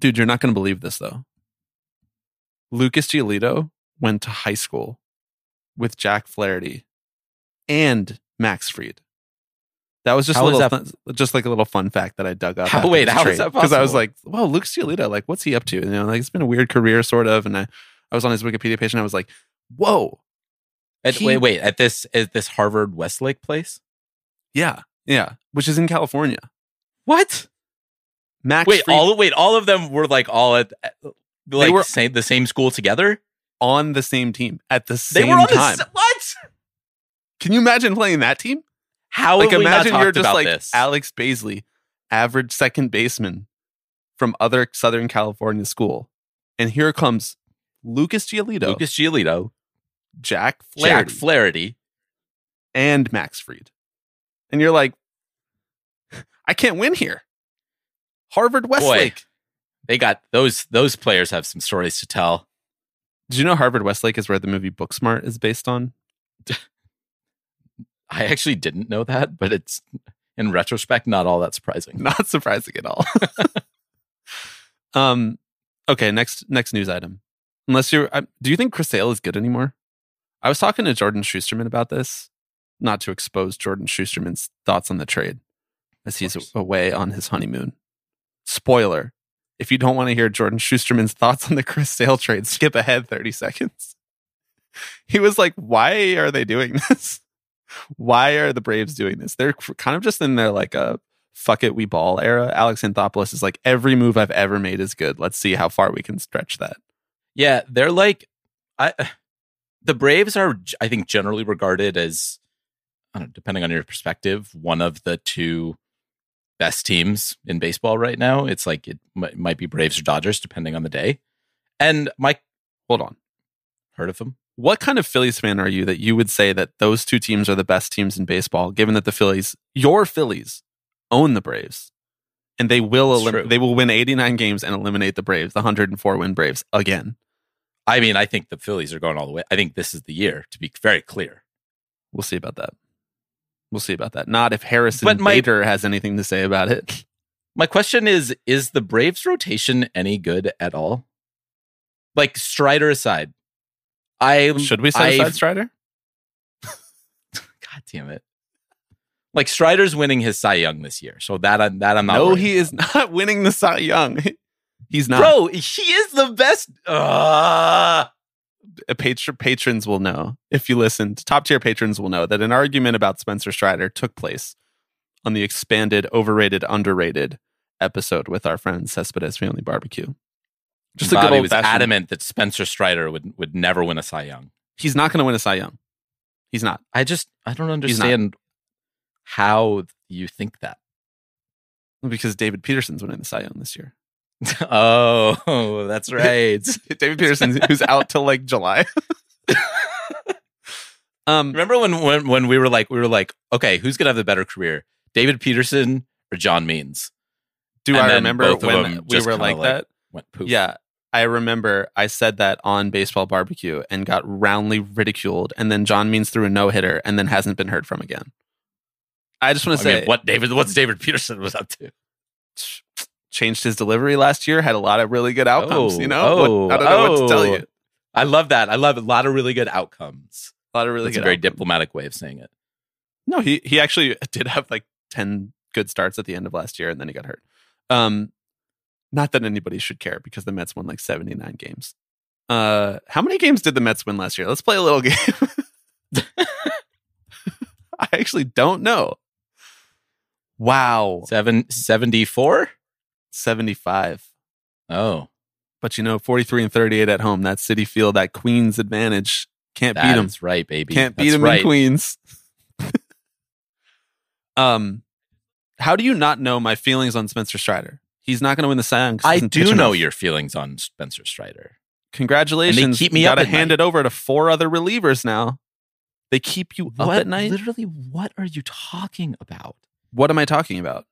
Dude, you're not going to believe this though. Lucas Giolito went to high school with Jack Flaherty and Max Fried. That was just
How
a little, fun- just like a little fun fact that I dug up.
How- wait, how is
trade.
that
Because I was like, "Well, Lucas Giolito! Like, what's he up to?" You know, like it's been a weird career, sort of. And I, I was on his Wikipedia page, and I was like, "Whoa,
At,
He-
wait, wait. At this at this Harvard Westlake place.
yeah, yeah," which is in California.
What?
Max
Wait,
Fried
all wait, all of them were like all at like
were-
same, the same school together.
on the same team at the
They
same
were on
time.
the what?
Can you imagine playing that team?
How
like
have we not
imagine you're just like
this?
Alex Baisley, average second baseman from other Southern California school, and here comes Lucas Giolito,
Lucas Giolito,
Jack Flaherty,
Jack Flaherty.
and Max Fried, and you're like, I can't win here. Harvard Westlake.
They got those those players have some stories to tell.
Did you know Harvard Westlake is where the movie Booksmart is based on? <laughs>
I actually didn't know that, but it's in retrospect not all that surprising.
Not surprising at all. <laughs> <laughs> um. Okay. Next. Next news item. Unless you're, I, do you think Chris Sale is good anymore? I was talking to Jordan Schusterman about this, not to expose Jordan Schusterman's thoughts on the trade, as he's away on his honeymoon. Spoiler: If you don't want to hear Jordan Schusterman's thoughts on the Chris Sale trade, skip ahead thirty seconds. He was like, "Why are they doing this? Why are the Braves doing this? They're kind of just in their like a fuck it, we ball era. Alex Anthopoulos is like, every move I've ever made is good. Let's see how far we can stretch that.
Yeah, they're like I <sighs> the Braves are I think generally regarded as I don't know, depending on your perspective, one of the two best teams in baseball right now. It's like it might, might be Braves or Dodgers depending on the day. And Mike
Hold on.
heard of them?
What kind of Phillies fan are you that you would say that those two teams are the best teams in baseball, given that the Phillies, your Phillies, own the Braves, and they will elim- they will win 89 games and eliminate the Braves, the 104 win Braves again.
I mean, I think the Phillies are going all the way. I think this is the year to be very clear.
We'll see about that. We'll see about that. Not if Harrison
But my-
Bader has anything to say about it. <laughs>
My question is is the Braves rotation any good at all? Like Strider aside. I
Should we set aside Strider? <laughs>
God damn it. Like Strider's winning his Cy Young this year. So that I- that I'm not
No, he is <laughs> not winning the Cy Young. He's not.
Bro, he is the best. Uh,
uh, patr- patrons will know if you listened top tier patrons will know that an argument about spencer strider took place on the expanded overrated underrated episode with our friend cespedes family barbecue just a good old
was
fashioned
adamant that Spencer Strider would would never win a Cy Young.
he's not going to win a cy young he's not
I just I don't understand how you think that.
because david peterson's winning the cy young this year <laughs>
oh, that's right. <laughs>
david peterson who's out till like july <laughs> um
Remember when, when when we were like we were like, okay, who's gonna have the better career, David Peterson or John Means?
do
And
i remember when we were like
like-
that
Went poof.
Yeah. I remember I said that on Baseball Barbecue and got roundly ridiculed. And then John Means threw a no hitter and then hasn't been heard from again. I just want to say
mean, what David? What's David Peterson was up to?
changed his delivery last year, had a lot of really good outcomes.
Oh,
you know, What-
oh,
I don't know what to tell
oh.
you.
I love that. I love a lot of really good outcomes.
A lot of really
That's a
good
very
outcomes.
diplomatic way of saying it.
No, he he actually <laughs> did have like ten good starts at the end of last year, and then he got hurt. Um, not that anybody should care because the Mets won like seventy nine games. Uh, how many games did the Mets win last year? Let's play a little <laughs> game. <laughs> I actually don't know. Wow,
Seven seventy four.
seventy five.
Oh,
But you know, forty three and thirty eight at home. That Citi Field, that Queens advantage. Can't beat
that
them.
is right, baby.
Can't beat
That's
him
right.
in Queens. <laughs> um, how do you not know my feelings on Spencer Strider? He's not going to win the Cy
I do know
enough.
your feelings on Spencer Strider.
Congratulations.
They keep me
you
up
gotta hand
night.
it over to four other relievers now. They keep you up
what,
at night.
Literally, what are you talking about?
What am I talking about?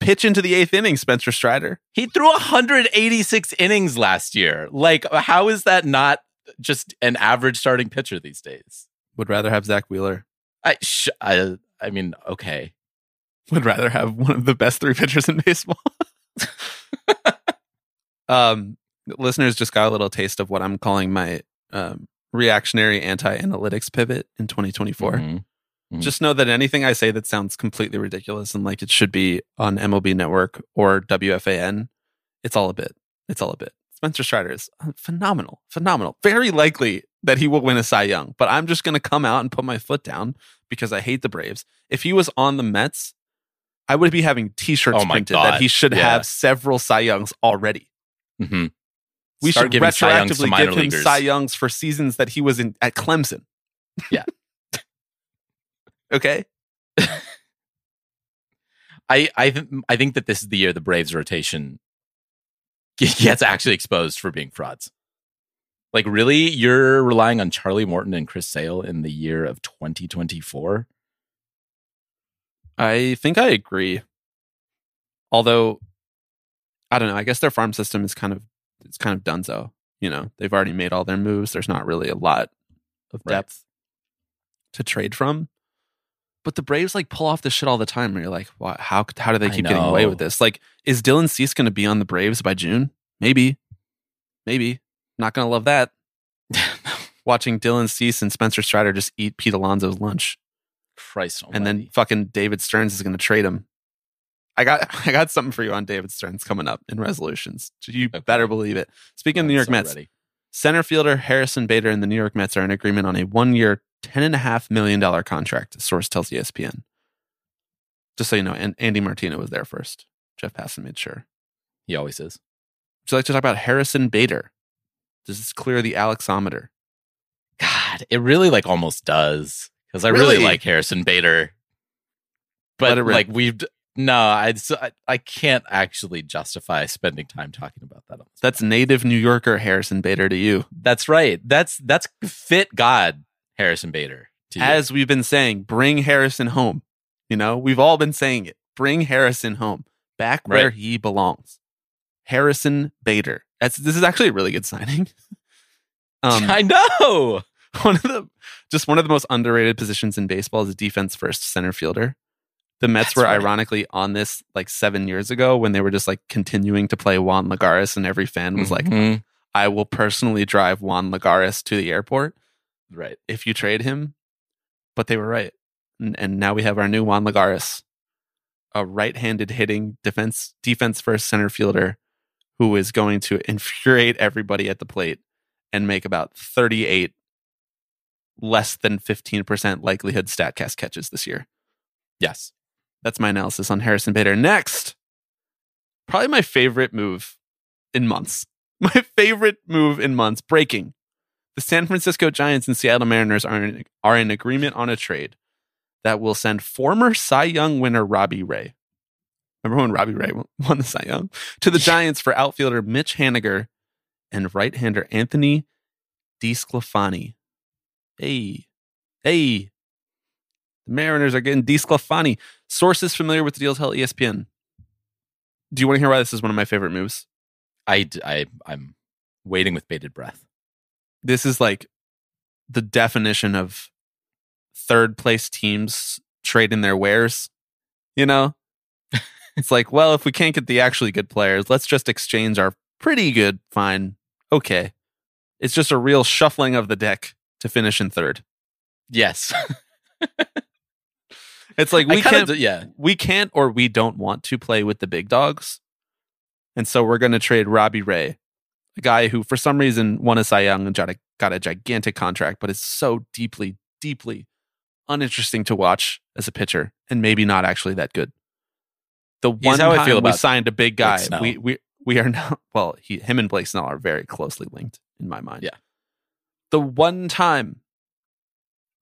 Pitch into the eighth inning, Spencer Strider.
He threw 186 innings last year. Like, how is that not just an average starting pitcher these days?
Would rather have Zack Wheeler.
I, sh- I, I mean, okay. <laughs>
Would rather have one of the best three pitchers in baseball. <laughs> um, listeners just got a little taste of what I'm calling my um, reactionary anti-analytics pivot in 2024.
Mhm. Mhm.
Just know that anything I say that sounds completely ridiculous and like it should be on MLB Network or WFAN, it's all a bit. It's all a bit. Spencer Strider is uh, phenomenal, phenomenal. Very likely that he will win a Cy Young, but I'm just going to come out and put my foot down because I hate the Braves. If he was on the Mets, I would be having T-shirts
Oh
printed
God.
that he should
Yeah.
have several Cy Youngs already.
Mhm.
We
Start
should
giving Cy Youngs to
retroactively give him
leaguers.
Cy Youngs for seasons that he was in at Clemson.
Yeah.
Okay.
I I th- I think that this is the year the Braves rotation <laughs> gets actually exposed for being frauds. Like, really, you're relying on Charlie Morton and Chris Sale in the year of 2024?
I think I agree. Although, I don't know. I guess their farm system is kind of it's kind of donezo. You know, they've already made all their moves. There's not really a lot of
Right.
depth to trade from. But the Braves like pull off this shit all the time. And you're like, "What? how how do they keep getting away with this? Like, is Dylan Cease going to be on the Braves by June? Maybe, maybe. Not going to love that. <laughs> Watching Dylan Cease and Spencer Strider just eat Pete Alonso's lunch.
Christ almighty.
And then fucking David Stearns is going to trade him. I got <laughs> I got something for you on David Stearns coming up in resolutions. You
okay.
better believe it. Speaking of New York
so
Mets,
ready.
center fielder Harrison Bader and the New York Mets are in agreement on a one year, $10.5 million contract, source tells ESPN. Just so you know, and Andy Martino was there first. Jeff Passan made sure.
He always is.
Would you like to talk about Harrison Bader? Does this clear the Alexometer?
God, it really like almost does. Because I really?
really?
like Harrison Bader. But like we've no, I, I can't actually justify spending time talking about that.
That's native New Yorker Harrison Bader to you.
That's right. That's that's fit God Harrison Bader. To you.
as we've been saying, bring Harrison home. You know, we've all been saying it. Bring Harrison home, back where
Right.
he belongs. Harrison Bader. That's this is actually a really good signing. <laughs> um,
I know.
one of the just one of the most underrated positions in baseball is defense first center fielder. The Mets
That's
were
right.
ironically on this like seven years ago when they were just like continuing to play Juan Lagares, and every fan was like,
Mhm.
"I will personally drive Juan Lagares to the airport."
Right.
if you trade him. But they were right. And, and now we have our new Juan Lagares, a right-handed hitting defense defense first center fielder who is going to infuriate everybody at the plate and make about 38 less than 15% likelihood statcast catches this year.
Yes.
That's my analysis on Harrison Bader. Next, probably my favorite move in months. <laughs> My favorite move in months. Breaking. The San Francisco Giants and Seattle Mariners are in, are in agreement on a trade that will send former Cy Young winner Robbie Ray. Remember when Robbie Ray won- the Cy Young? To the <laughs> Giants for outfielder Mitch Haniger and right-hander Anthony DeSclafani. Hey, hey. The Mariners are getting DeSclafani. Sources familiar with the deal tell ESPN. Do you want to hear why this is one of my favorite moves?
I, I, I'm waiting with bated breath.
This is like the definition of third place teams trading their wares. You know? <laughs> it's like, well, if we can't get the actually good players, let's just exchange our pretty good, fine, okay. It's just a real shuffling of the deck to finish in third.
Yes. <laughs>
It's like we can't
d- yeah.
we can't or we don't want to play with the big dogs. And so we're going to trade Robbie Ray, a guy who for some reason won a Cy Young and got a, got a gigantic contract, but is so deeply, deeply uninteresting to watch as a pitcher and maybe not actually that good. The one
how I
time
feel
we signed a big guy, we, we, we are now, <laughs> well, he, him and Blake Snell are very closely linked in my mind.
Yeah.
The one time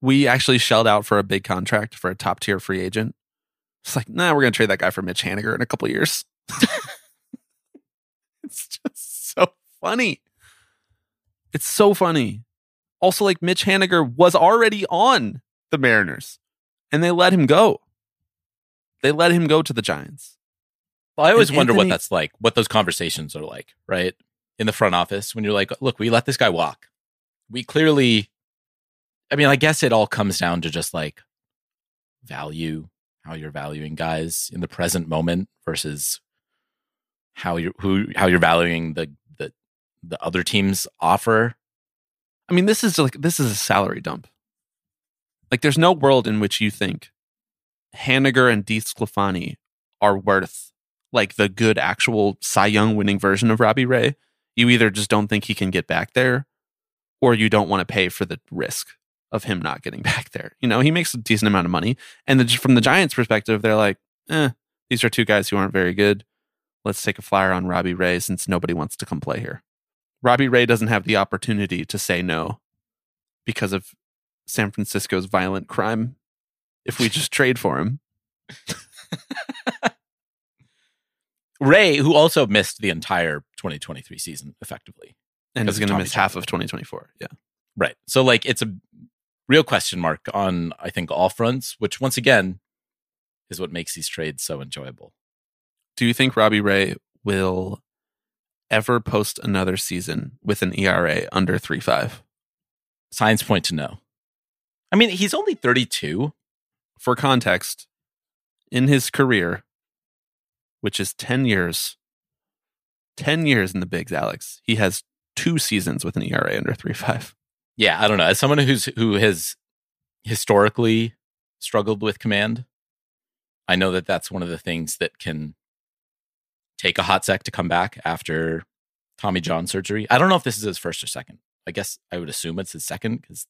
we actually shelled out for a big contract for a top tier free agent, it's like, nah, we're going to trade that guy for Mitch Haniger in a couple years. <laughs> it's just funny. It's so funny. Also, like Mitch Haniger was already on the Mariners, and they let him go. They let him go to the Giants.
Well, I always
And
wonder what that's like, what those conversations are like, right? In the front office, when you're like, look, we let this guy walk. We clearly, I mean, I guess it all comes down to just like value, how you're valuing guys in the present moment versus how you're who how you're valuing the the the other team's offer.
I mean, this is like this is a salary dump. Like, there's no world in which you think Haniger and DeSclafani are worth like the good actual Cy Young winning version of Robbie Ray. You either just don't think he can get back there, or you don't want to pay for the risk of him not getting <laughs> back there. You know, he makes a decent amount of money, and the, from the Giants' perspective, they're like, eh, these are two guys who aren't very good. Let's take a flyer on Robbie Ray since nobody wants to come play here. Robbie Ray doesn't have the opportunity to say no because of San Francisco's violent crime. If we just trade for him, <laughs>
Ray, who also missed the entire 2023 season effectively.
and is going to miss half of 2024. Yeah.
Right. So like it's a real question mark on I think all fronts, which once again is what makes these trades so enjoyable.
Do you think Robbie Ray will ever post another season with an ERA under three five?
Signs point to no. I mean, he's only 32.
For context, in his career, which is 10 years, 10 years in the bigs, Alex, he has two seasons with an ERA under three five.
Yeah, I don't know. As someone who's who has historically struggled with command, I know that that's one of the things that can take a hot sec to come back after Tommy John surgery. I don't know if this is his first or second. I guess I would assume it's his second because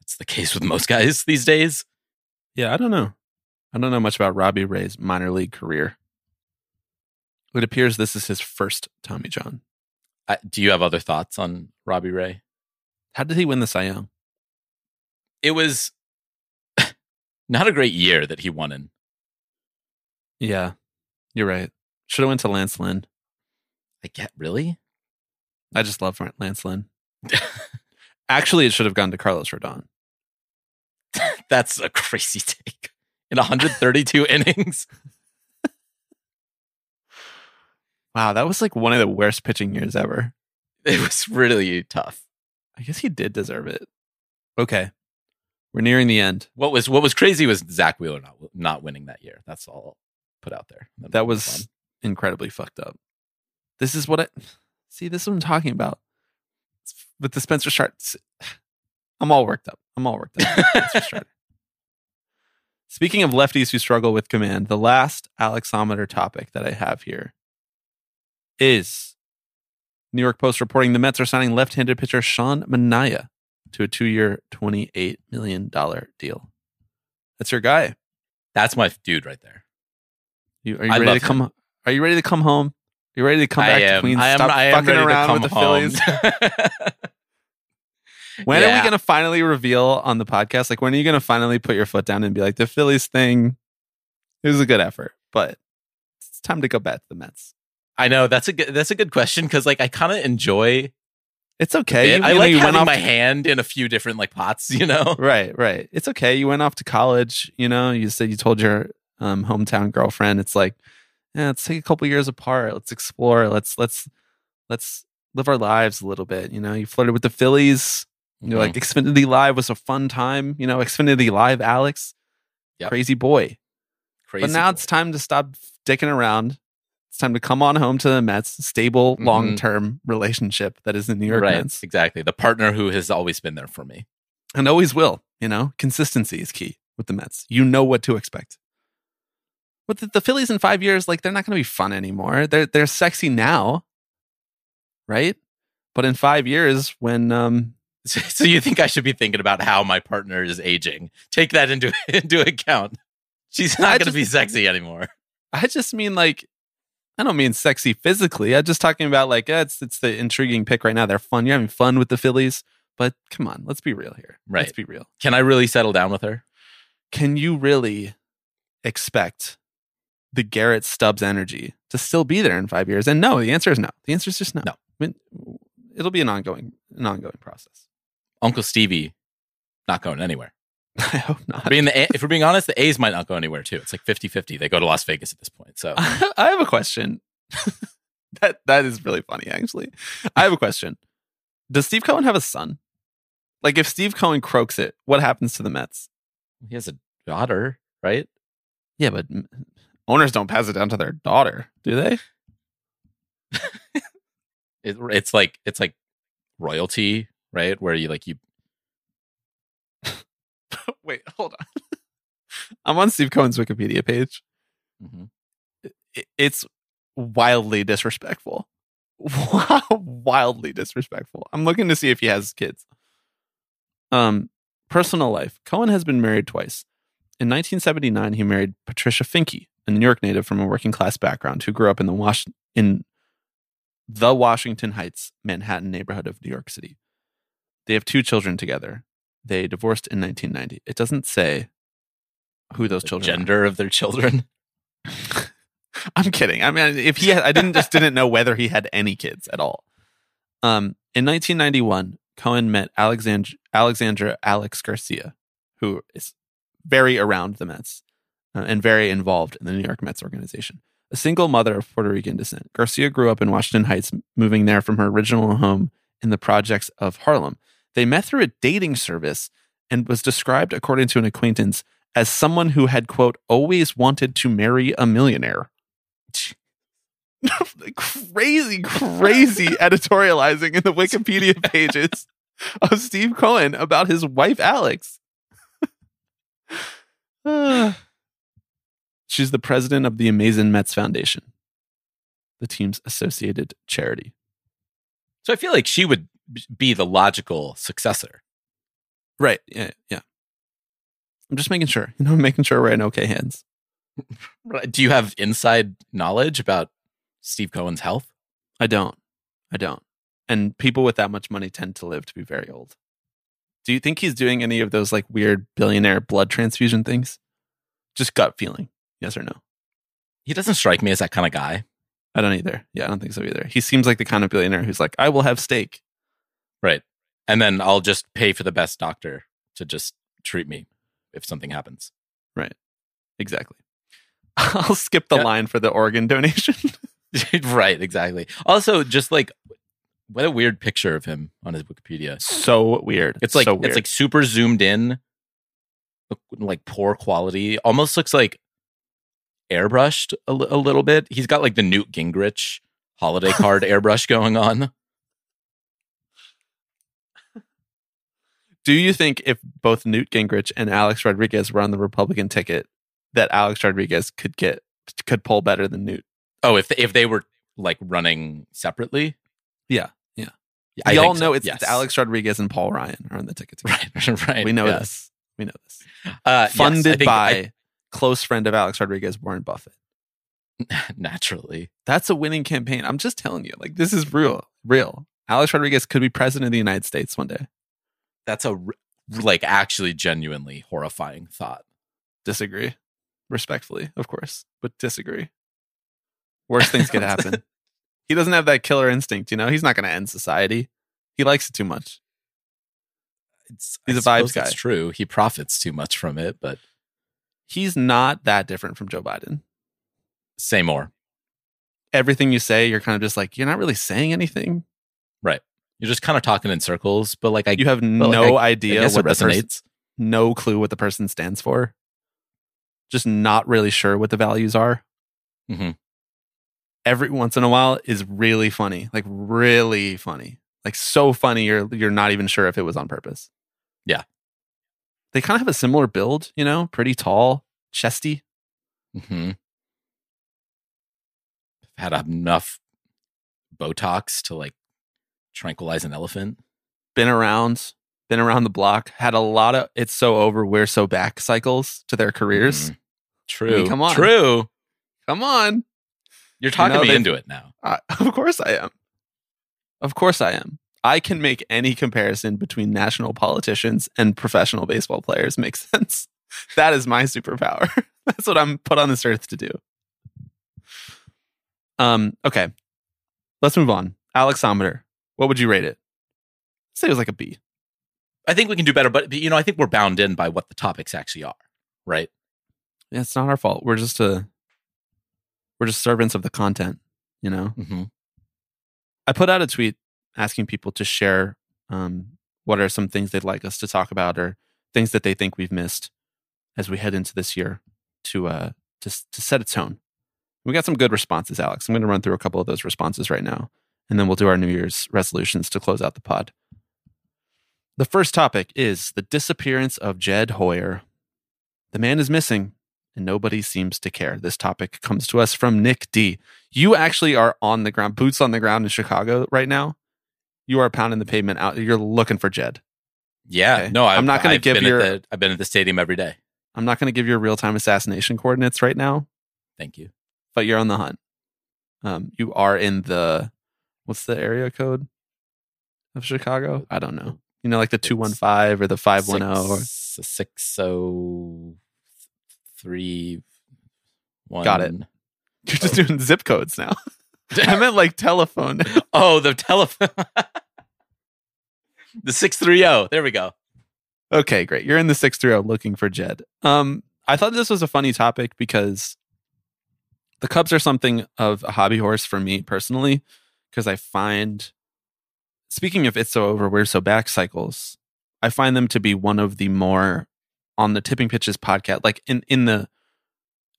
that's the <laughs> case with most guys these days.
Yeah, I don't know. I don't know much about Robbie Ray's minor league career. It appears this is his first Tommy John.
Do you have other thoughts on Robbie Ray?
How did he win the Cy Young?
It was <laughs> not a great year that he won in.
Yeah, you're right. Should have went to Lance Lynn.
I get really.
I just love Lance Lynn. <laughs> Actually, it should have gone to Carlos Rodon. <laughs>
That's a crazy take. In 132 <laughs> innings.
Wow, that was like one of the worst pitching years ever.
It was really tough.
I guess he did deserve it. Okay, we're nearing the end.
What was what was crazy was Zack Wheeler not not winning that year. That's all I'll put out there. Then
That was
move
incredibly fucked up. This is what I see. This is what I'm talking about. With the Spencer Strider, I'm all worked up. I'm all worked up. with Spencer <laughs> Strider. Speaking of lefties who struggle with command, the last Alexometer topic that I have here is New York Post reporting the Mets are signing left-handed pitcher Sean Manaea to a two-year, $28 million deal. That's your guy.
That's my dude right there.
You, are you
I
ready to come? Are you ready to come home? Are you ready to come back
I
to
am.
Queens?
I am.
Stop
I am
fucking
to
around with the
home.
Phillies. <laughs> When are we going to finally reveal on the podcast? Like, when are you going to finally put your foot down and be like, the Phillies thing? It was a good effort, but it's time to go back to the Mets.
I know that's a good that's a good question because like I kind of enjoy
It's okay.
I
know,
like
you
having
off
my
to-
hand in a few different like pots. You know. <laughs>
Right, right. It's okay. You went off to college. You know, you said you told your um, hometown girlfriend. It's like, yeah, let's take a couple years apart. Let's explore. Let's let's let's live our lives a little bit. You know, you flirted with the Phillies. You're like Xfinity Live was a fun time. You know, Xfinity Live, Alex,
Yep.
crazy boy.
crazy.
but now
boy.
it's time to stop dicking around. It's time to come on home to the Mets. Stable,
Mhm.
long term relationship that is the New York
right.
Mets,
Exactly. The partner who has always been there for me.
and always will. You know, consistency is key with the Mets. You know what to expect. But the, the Phillies in five years, like they're not going to be fun anymore. They're they're sexy now, right? But in five years, when um, <laughs>
So, so you think I should be thinking about how my partner is aging? Take that into <laughs> into account. She's <laughs> not going to be sexy anymore.
I just mean like, I don't mean sexy physically. I'm just talking about like, eh, it's it's the intriguing pick right now. They're fun. You're having fun with the Phillies, but come on, let's be real here.
Right.
Let's be real.
Can I really settle down with her?
Can you really expect the Garrett Stubbs energy to still be there in five years? And no, the answer is no. The answer is just no.
No.
I mean, it'll be an ongoing an ongoing process.
Uncle Stevie not going anywhere. <laughs>
I hope not.
I mean, the A- if we're being <laughs> honest, the A's might not go anywhere too. It's like 50-50. They go to Las Vegas at this point. So <laughs>
I have a question. that that is really funny, actually. I have a question. Does Steve Cohen have a son? Like, if Steve Cohen croaks it, what happens to the Mets?
he has a daughter, right?
Yeah, but owners don't pass it down to their daughter, do they? <laughs>
It, it's like it's like royalty, right? Where you like you <laughs>
Wait, hold on. <laughs> I'm on Steve Cohen's Wikipedia page.
Mhm.
I- It's wildly disrespectful. wildly disrespectful. I'm looking to see if he has kids. Um, personal life. Cohen has been married twice. In 1979, he married Patricia Finke, a New York native from a working class background who grew up in the Was- in the Washington Heights, Manhattan neighborhood of New York City. They have two children together. They divorced in 1990. It doesn't say who those
the
children are.
gender of their children. <laughs>
I'm kidding. I mean, if he had, I didn't just didn't know whether he had any kids at all. Um, in 1991, Cohen met Alexandra, Alexandra Alex Garcia, who is very around the Mets Uh, and very involved in the New York Mets organization. A single mother of Puerto Rican descent, Garcia grew up in Washington Heights, moving there from her original home in the projects of Harlem. They met through a dating service and was described, according to an acquaintance, as someone who had, quote, always wanted to marry a millionaire. <laughs> crazy, crazy <laughs> editorializing in the Wikipedia <laughs> pages of Steve Cohen about his wife, Alex. <sighs> <sighs> <sighs> She's the president of the Amazing Mets Foundation, the team's associated charity.
So I feel like she would be the logical successor.
Right. Yeah. Yeah. I'm just making sure. <laughs> You know, making sure we're in okay hands. <laughs>
Do you have inside knowledge about Steve Cohen's health?
I don't. I don't. And people with that much money tend to live to be very old. Do you think he's doing any of those like weird billionaire blood transfusion things? Just gut feeling. Yes or no?
He doesn't strike me as that kind of guy.
I don't either. Yeah, I don't think so either. He seems like the kind of billionaire who's like, I will have steak.
Right. And then I'll just pay for the best doctor to just treat me if something happens. Right.
Exactly. <laughs> I'll skip the
Yeah.
line for the organ donation. <laughs> <laughs>
right, exactly. Also, just like what a weird picture of him on his Wikipedia.
so weird.
It's like
so weird.
it's like super zoomed in, like poor quality. Almost looks like airbrushed a, a little bit. He's got like the Newt Gingrich holiday card <laughs> airbrush going on.
Do you think if both Newt Gingrich and Alex Rodriguez were on the Republican ticket, that Alex Rodriguez could get could pull better than Newt?
Oh, if if they were like running separately,
Yeah, yeah.
I
all
so,
know it's,
yes.
it's Alex Rodriguez and Paul Ryan are on the ticket. <laughs> together.
Right, right.
we know
yeah.
this. We know this.
Uh,
Funded
think-
by
I-
close friend of Alex Rodriguez, Warren Buffett. <laughs>
naturally.
That's a winning campaign. I'm just telling you, like this is real, real. Alex Rodriguez could be president of the United States one day.
That's a, like actually genuinely horrifying thought.
Disagree, respectfully, of course, but disagree. Worst things could <laughs> happen. he doesn't have that killer instinct, you know. He's not going to end society. He likes it too much.
It's,
He's
I
a vibes guy.
It's true. He profits too much from it, but
He's not that different from Joe Biden.
say more.
Everything you say, you're kind of just like you're not really saying anything. Right.
You're just kind of talking in circles, but like I,
You have
like,
no
I
idea
guess
what
it
the person,
resonates.
no clue what the person stands for. Just not really sure what the values are.
Mm-hmm.
Every once in a while is really funny, like really funny, like so funny you're you're not even sure if it was on purpose.
Yeah.
They kind of have a similar build, you know, pretty tall, chesty.
hmm Had enough Botox to like tranquilize an elephant.
been around, been around the block, had a lot of it's so over, we're so back cycles to their careers.
Mhm. True.
come on.
True.
Come on.
You're talking
know,
me into it now.
I, <laughs> of course I am. Of course I am. I can make any comparison between national politicians and professional baseball players make <laughs> sense. That is my superpower. <laughs> That's what I'm put on this earth to do. Um, okay. Let's move on. Alexometer. What would you rate it? say it was like a B.
I think we can do better, but you know, I think we're bound in by what the topics actually are, right?
Yeah, it's not our fault. We're just a we're just servants of the content, you know.
Mm-hmm.
I put out a tweet asking people to share um, what are some things they'd like us to talk about or things that they think we've missed as we head into this year to uh to to set a tone. We got some good responses, Alex. I'm going to run through a couple of those responses right now, and then we'll do our New Year's resolutions to close out the pod. The first topic is the disappearance of Jed Hoyer. The man is missing, and nobody seems to care. This topic comes to us from Nick D. You actually are on the ground, boots on the ground in Chicago right now. You are pounding the pavement out. You're looking for Jed.
Yeah,
Okay.
no, I,
I'm not gonna give
been
your-
the, I've been at the stadium every day.
I'm not going to give you real time assassination coordinates right now,
Thank you.
but you're on the hunt. Um, you are in the what's the area code of Chicago? I don't know. You know, like the two one five or the five one zero. or
Six- six oh three one.
Got it. <laughs> You're just doing zip codes now. <laughs> I meant like telephone.
Oh, the telephone. <laughs> the six three zero. There we go.
Okay, great. You're in the 630 looking for Jed. Um, I thought this was a funny topic because the Cubs are something of a hobby horse for me personally, because I find, speaking of It's So Over, We're So Back cycles, I find them to be one of the more on the tipping pitches podcast, like in, in the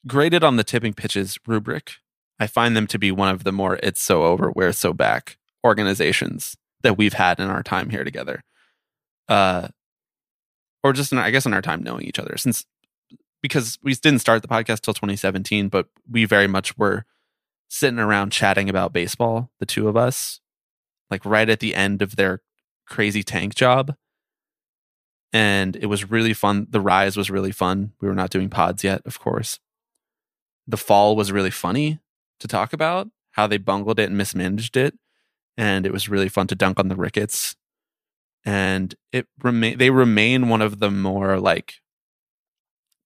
graded on the tipping pitches rubric, I find them to be one of the more It's So Over, We're So Back organizations that we've had in our time here together. Uh, or just in, I guess in our time knowing each other since because we didn't start the podcast till 2017 but we very much were sitting around chatting about baseball the two of us like right at the end of their crazy tank job. And it was really fun. The rise was really fun. We were not doing pods yet of course. The fall was really funny to talk about how they bungled it and mismanaged it and it was really fun to dunk on the ricketts and it remain they remain one of the more like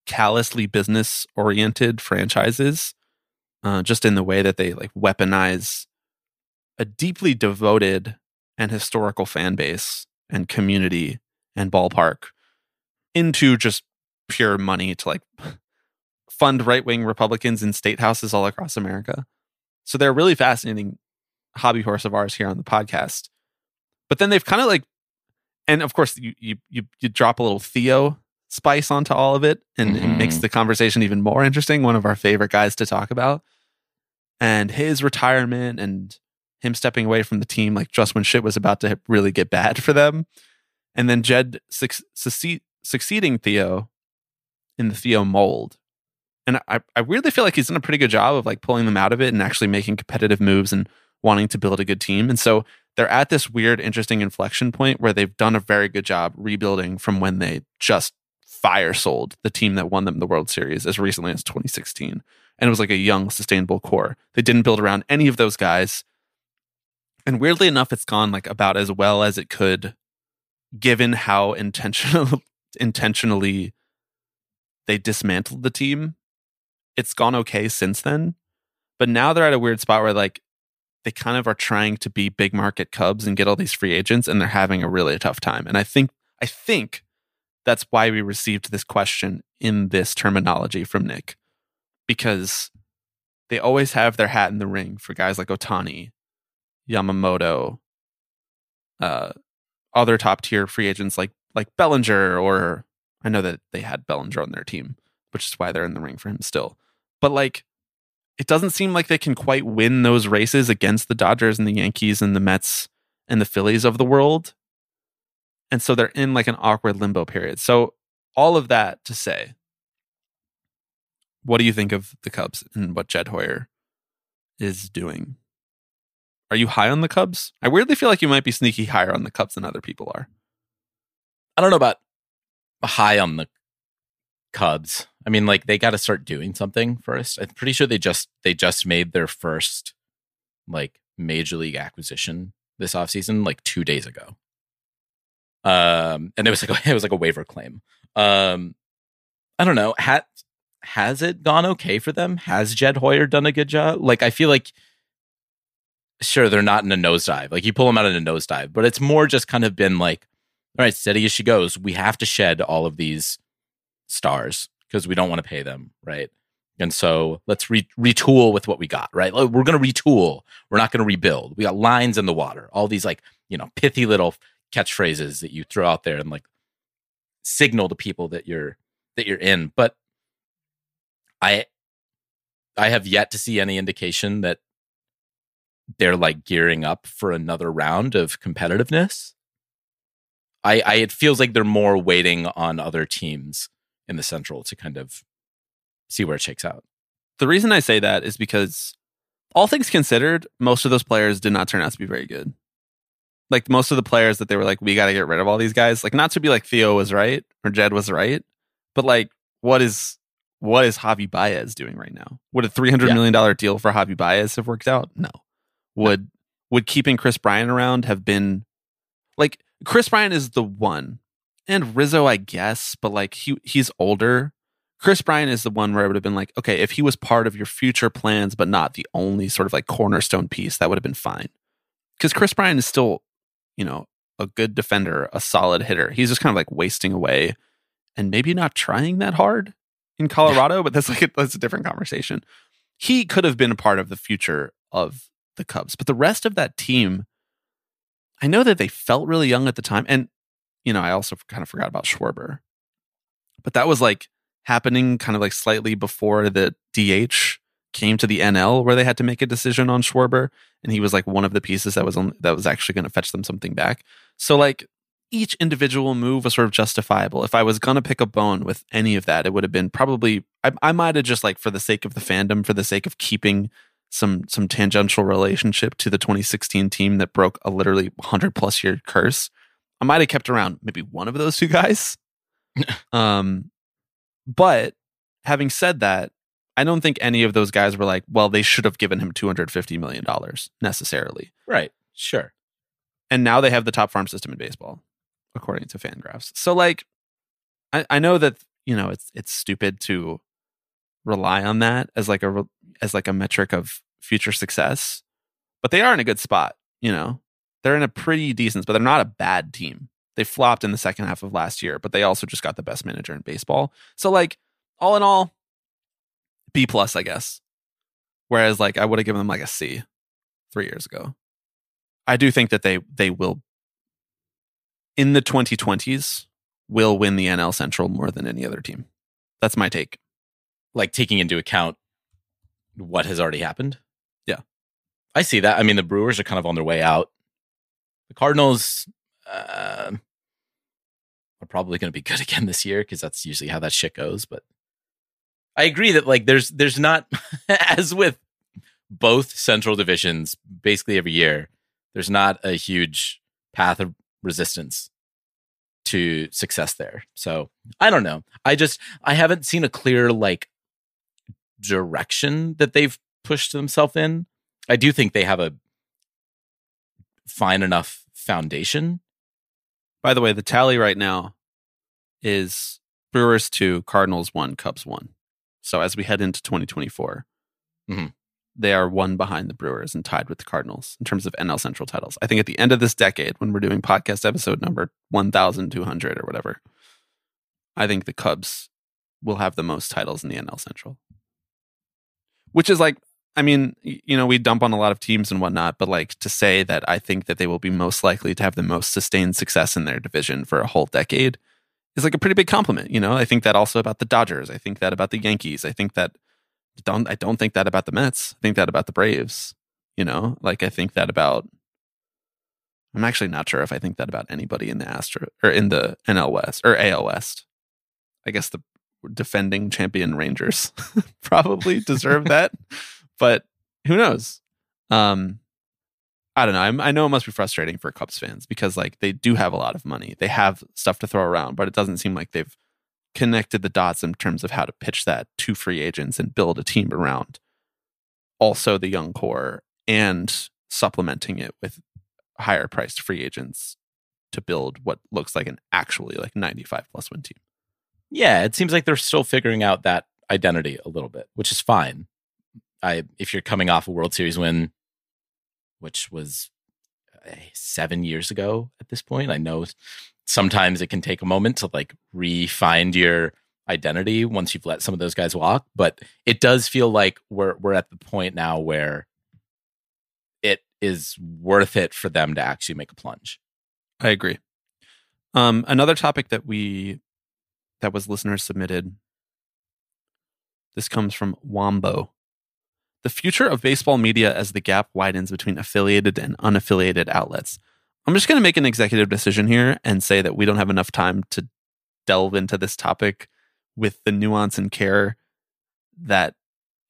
callously business oriented franchises uh, just in the way that they like weaponize a deeply devoted and historical fan base and community and ballpark into just pure money to like <laughs> fund right-wing republicans in state houses all across america so they're a really fascinating hobby horse of ours here on the podcast but then they've kind of like and of course you you you, you drop a little Theo spice onto all of it, and it
Mhm.
makes the conversation even more interesting. One of our favorite guys to talk about, and his retirement and him stepping away from the team, like just when shit was about to really get bad for them, and then Jed suc- succeed, succeeding Theo in the Theo mold. And I, I weirdly feel like he's done a pretty good job of like pulling them out of it and actually making competitive moves and wanting to build a good team. And so they're at this weird, interesting inflection point where they've done a very good job rebuilding from when they just fire sold the team that won them the World Series as recently as 2016. And it was like a young, sustainable core. They didn't build around any of those guys. And weirdly enough, it's gone like about as well as it could, given how intentional <laughs> intentionally they dismantled the team. It's gone okay since then. But now they're at a weird spot where like they kind of are trying to be big market Cubs and get all these free agents, and they're having a really tough time. And I think I think that's why we received this question in this terminology from Nick, because they always have their hat in the ring for guys like Ohtani, Yamamoto, uh, other top tier free agents like like Bellinger, or I know that they had Bellinger on their team, which is why they're in the ring for him still. But like it doesn't seem like they can quite win those races against the Dodgers and the Yankees and the Mets and the Phillies of the world. And so they're in like an awkward limbo period. So, all of that to say, what do you think of the Cubs and what Jed Hoyer is doing? Are you high on the Cubs? I weirdly feel like you might be sneaky higher on the Cubs than other people are.
I don't know about high on the Cubs. I mean, like they got to start doing something first. I'm pretty sure they just they just made their first like major league acquisition this offseason like 2 days ago. Um and it was like a, <laughs> it was like a waiver claim. Um I don't know. Hat has it gone okay for them? Has Jed Hoyer done a good job? Like I feel like sure they're not in a nosedive. Like you pull them out in a nosedive, but it's more just kind of been like, all right, steady as she goes. We have to shed all of these stars because we don't want to pay them, right? And so let's re- retool with what we got, right? We're going to retool. We're not going to rebuild. We got lines in the water, all these like, you know, pithy little catchphrases that you throw out there and like signal to people that you're that you're in. But I I have yet to see any indication that they're like gearing up for another round of competitiveness. I, I it feels like they're more waiting on other teams in the central to kind of see where it shakes out.
The reason I say that is because all things considered, most of those players did not turn out to be very good. Like most of the players that they were like, we got to get rid of all these guys. Like not to be like Theo was right or Jed was right, but like what is what is Javi Baez doing right now? Would a three hundred
Yeah.
million dollar deal for Javi Baez have worked out? No. Would would keeping Kris Bryant around have been like Kris Bryant is the one, and Rizzo, I guess, but like he he's older. Kris Bryant is the one where I would have been like, okay, if he was part of your future plans, but not the only sort of like cornerstone piece, that would have been fine. Because Kris Bryant is still, you know, a good defender, a solid hitter. He's just kind of like wasting away and maybe not trying that hard in Colorado, but that's <laughs> like a, that's a different conversation. He could have been a part of the future of the Cubs, but the rest of that team, I know that they felt really young at the time, and you know, I also kind of forgot about Schwarber, but that was like happening kind of like slightly before the DH came to the NL, where they had to make a decision on Schwarber, and he was like one of the pieces that was on that was actually going to fetch them something back. So like each individual move was sort of justifiable. If I was gonna pick a bone with any of that, it would have been probably I, I might have just like for the sake of the fandom, for the sake of keeping some some tangential relationship to the 2016 team that broke a literally 100 plus year curse. I might have kept around maybe one of those two guys. <laughs> um, but having said that, I don't think any of those guys were like, well, they should have given him 250 million dollars necessarily.
Right. Sure.
And now they have the top farm system in baseball, according to Fangraphs. So like, I, I know that you know it's it's stupid to rely on that as like a as like a metric of future success, but they are in a good spot. You know, they're in a pretty decent, but they're not a bad team. They flopped in the second half of last year, but they also just got the best manager in baseball. So like, all in all, B plus, I guess. Whereas like I would have given them like a C three years ago. I do think that they they will in the 2020s will win the NL Central more than any other team. That's my take.
Like taking into account what has already happened.
Yeah.
I see that. I mean, the Brewers are kind of on their way out. The Cardinals uh, are probably going to be <laughs> good again this year because that's usually how that shit goes. But I agree that like there's there's not <laughs> as with both central divisions basically every year. There's not a huge path of resistance to success there. So I don't know. I just I haven't seen a clear like direction that they've pushed themselves in. I do think they have a fine enough foundation.
By the way, the tally right now is Brewers 2, Cardinals 1, Cubs 1. So as we head into 2024,
Mhm.
they are one behind the Brewers and tied with the Cardinals in terms of NL Central titles. I think at the end of this decade, when we're doing podcast episode number 1200 or whatever, I think the Cubs will have the most titles in the NL Central. Which is like, I mean, you know, we dump on a lot of teams and whatnot, but like to say that I think that they will be most likely to have the most sustained success in their division for a whole decade is like a pretty big compliment. You know, I think that also about the Dodgers. I think that about the Yankees. I think that don't I don't think that about the Mets. I think that about the Braves. You know, like I think that about. I'm actually not sure if I think that about anybody in the Astro or in the NL West or AL West. I guess the defending champion Rangers <laughs> probably deserve that, <laughs> but who knows? Um, I don't know. I'm, I know it must be frustrating for Cubs fans because like they do have a lot of money, they have stuff to throw around, but it doesn't seem like they've connected the dots in terms of how to pitch that to free agents and build a team around also the young core and supplementing it with higher priced free agents to build what looks like an actually like 95 plus win team.
Yeah, it seems like they're still figuring out that identity a little bit, which is fine. I if you're coming off a World Series win, which was uh, seven years ago at this point. I know sometimes it can take a moment to like re-find your identity once you've let some of those guys walk, but it does feel like we're we're at the point now where it is worth it for them to actually make a plunge.
I agree. Um, another topic that we that was listeners submitted. This comes from Wombo. The future of baseball media as the gap widens between affiliated and unaffiliated outlets. I'm just going to make an executive decision here and say that we don't have enough time to delve into this topic with the nuance and care that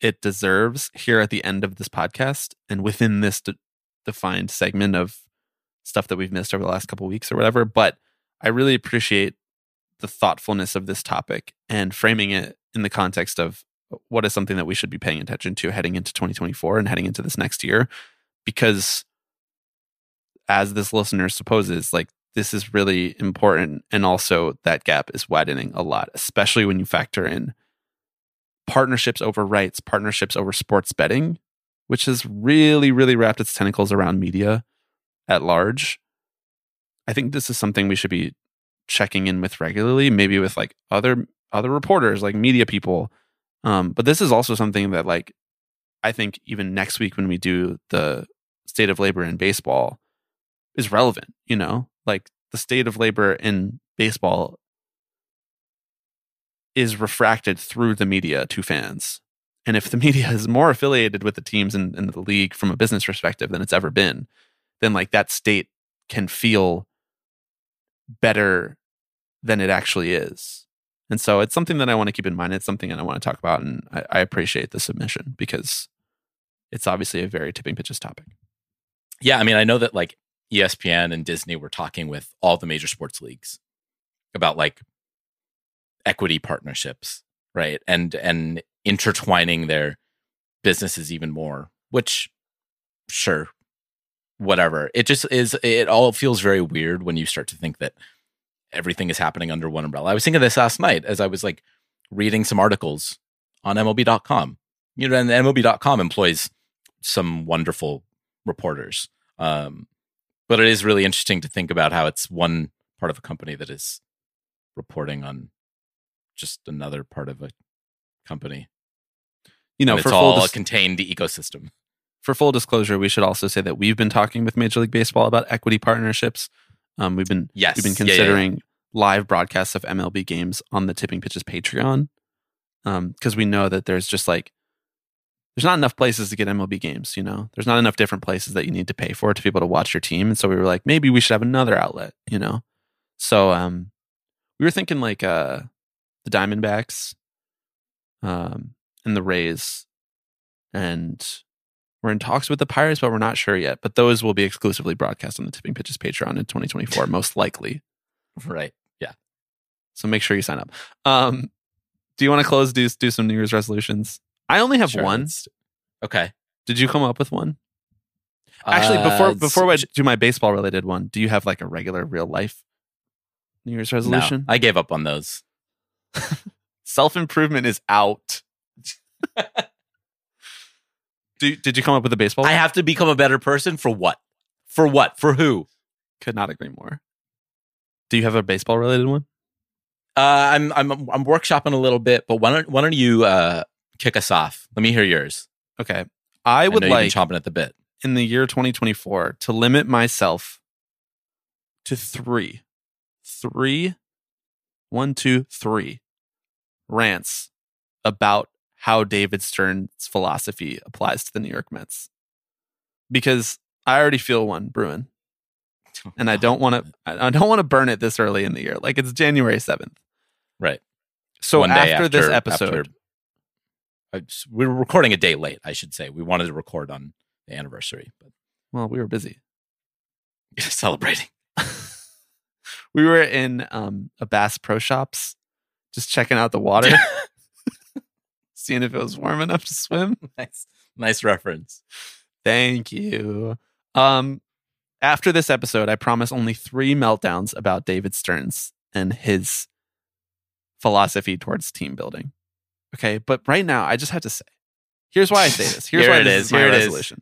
it deserves here at the end of this podcast and within this de- defined segment of stuff that we've missed over the last couple weeks or whatever. But I really appreciate the thoughtfulness of this topic and framing it in the context of what is something that we should be paying attention to heading into 2024 and heading into this next year? Because as this listener supposes like this is really important and also that gap is widening a lot especially when you factor in partnerships over rights partnerships over sports betting which has really really wrapped its tentacles around media at large. I think this is something we should be checking in with regularly maybe with like other other reporters like media people um, but this is also something that like I think even next week when we do the state of labor in baseball is relevant, you know? Like the state of labor in baseball is refracted through the media to fans. And if the <laughs> media is more affiliated with the teams in, in the league from a business perspective than it's ever been, then like that state can feel better than it actually is. And so it's something that I want to keep in mind. It's something that I want to talk about. And I, I appreciate the submission because it's obviously a very tipping pitches topic.
Yeah. I mean, I know that like ESPN and Disney were talking with all the major sports leagues about like equity partnerships, right? And and intertwining their businesses even more, which sure, whatever. It just is it all feels very weird when you start to think that everything is happening under one umbrella. I was thinking of this last night as I was like reading some articles on MLB.com. You know, and MLB.com employs some wonderful reporters. Um, but it is really interesting to think about how it's one part of a company that is reporting on just another part of a company.
You know,
And
for
it's
full
all
dis-
a contained ecosystem.
for full disclosure, we should also say that we've been talking with Major League Baseball about equity partnerships. Um, we've been
Yes.
we've been
Yeah, yeah, yeah.
considering live broadcasts of MLB games on the Tipping Pitches Patreon because we know that there's just like there's not enough places to get MLB games. You know, there's not enough different places that you need to pay for to be able to watch your team. And so we were like, maybe we should have another outlet. You know, so um, we were thinking like uh, the Diamondbacks, um, and the Rays, and we're in talks with the Pirates, but we're not sure yet. But those will be exclusively broadcast on the Tipping Pitches Patreon in 2024, <laughs> most likely.
Right. Yeah.
So make sure you sign up. Um, do you want to close? Do do some New Year's resolutions? I only have
Sure,
one.
Okay.
Did you come up with one? Actually, before
Uh,
before I do my baseball related one, do you have like a regular real life New Year's resolution?
No, I gave up on those. <laughs>
Self improvement is out. <laughs> do, did you come up with a baseball?
I have to become a better person for what? For what? For who?
could not agree more. Do you have a baseball related one?
Uh, I'm I'm I'm workshopping a little bit, but why don't why don't you uh, kick us off? Let me hear yours.
Okay. I would
been
like
chomping at the bit.
in the year 2024 to limit myself to three, three, one, two, three rants about how David Stearns' philosophy applies to the New York Mets. Because I already feel one brewing, <laughs> and I don't want to. I don't want to burn it this early in the year. Like it's January 7th.
Right.
So
day
after, this episode,
after- we were recording a day late. I should say we wanted to record on the anniversary, but
well, we were busy. <laughs>
celebrating. <laughs>
We were in um, a Bass Pro Shops, just checking out the water, seeing if it was warm enough to swim. <laughs>
nice, nice reference.
Thank you. Um, after this episode, I promise only three meltdowns about David Stearns and his philosophy towards team building. Okay, but right now, I just have to say, here's why I say this. <laughs> Here's
Here
why
it
this
is,
is my
here it is.
resolution.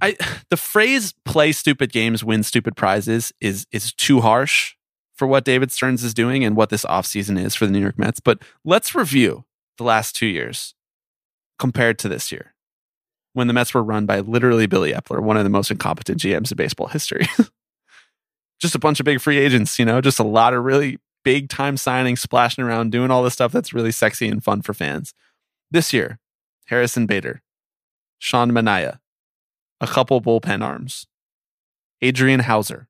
I <sighs> the phrase "play stupid games, win stupid prizes" is is too harsh for what David Stearns is doing and what this offseason is for the New York Mets. But let's review the last two years compared to this year, when the Mets were run by literally Billy Eppler, one of the most incompetent GMs in baseball history. <laughs> just a bunch of big free agents, you know, just a lot of really big time signings, splashing around, doing all the stuff that's really sexy and fun for fans. This year, Harrison Bader, Sean Manaea, a couple bullpen arms, Adrian Houser.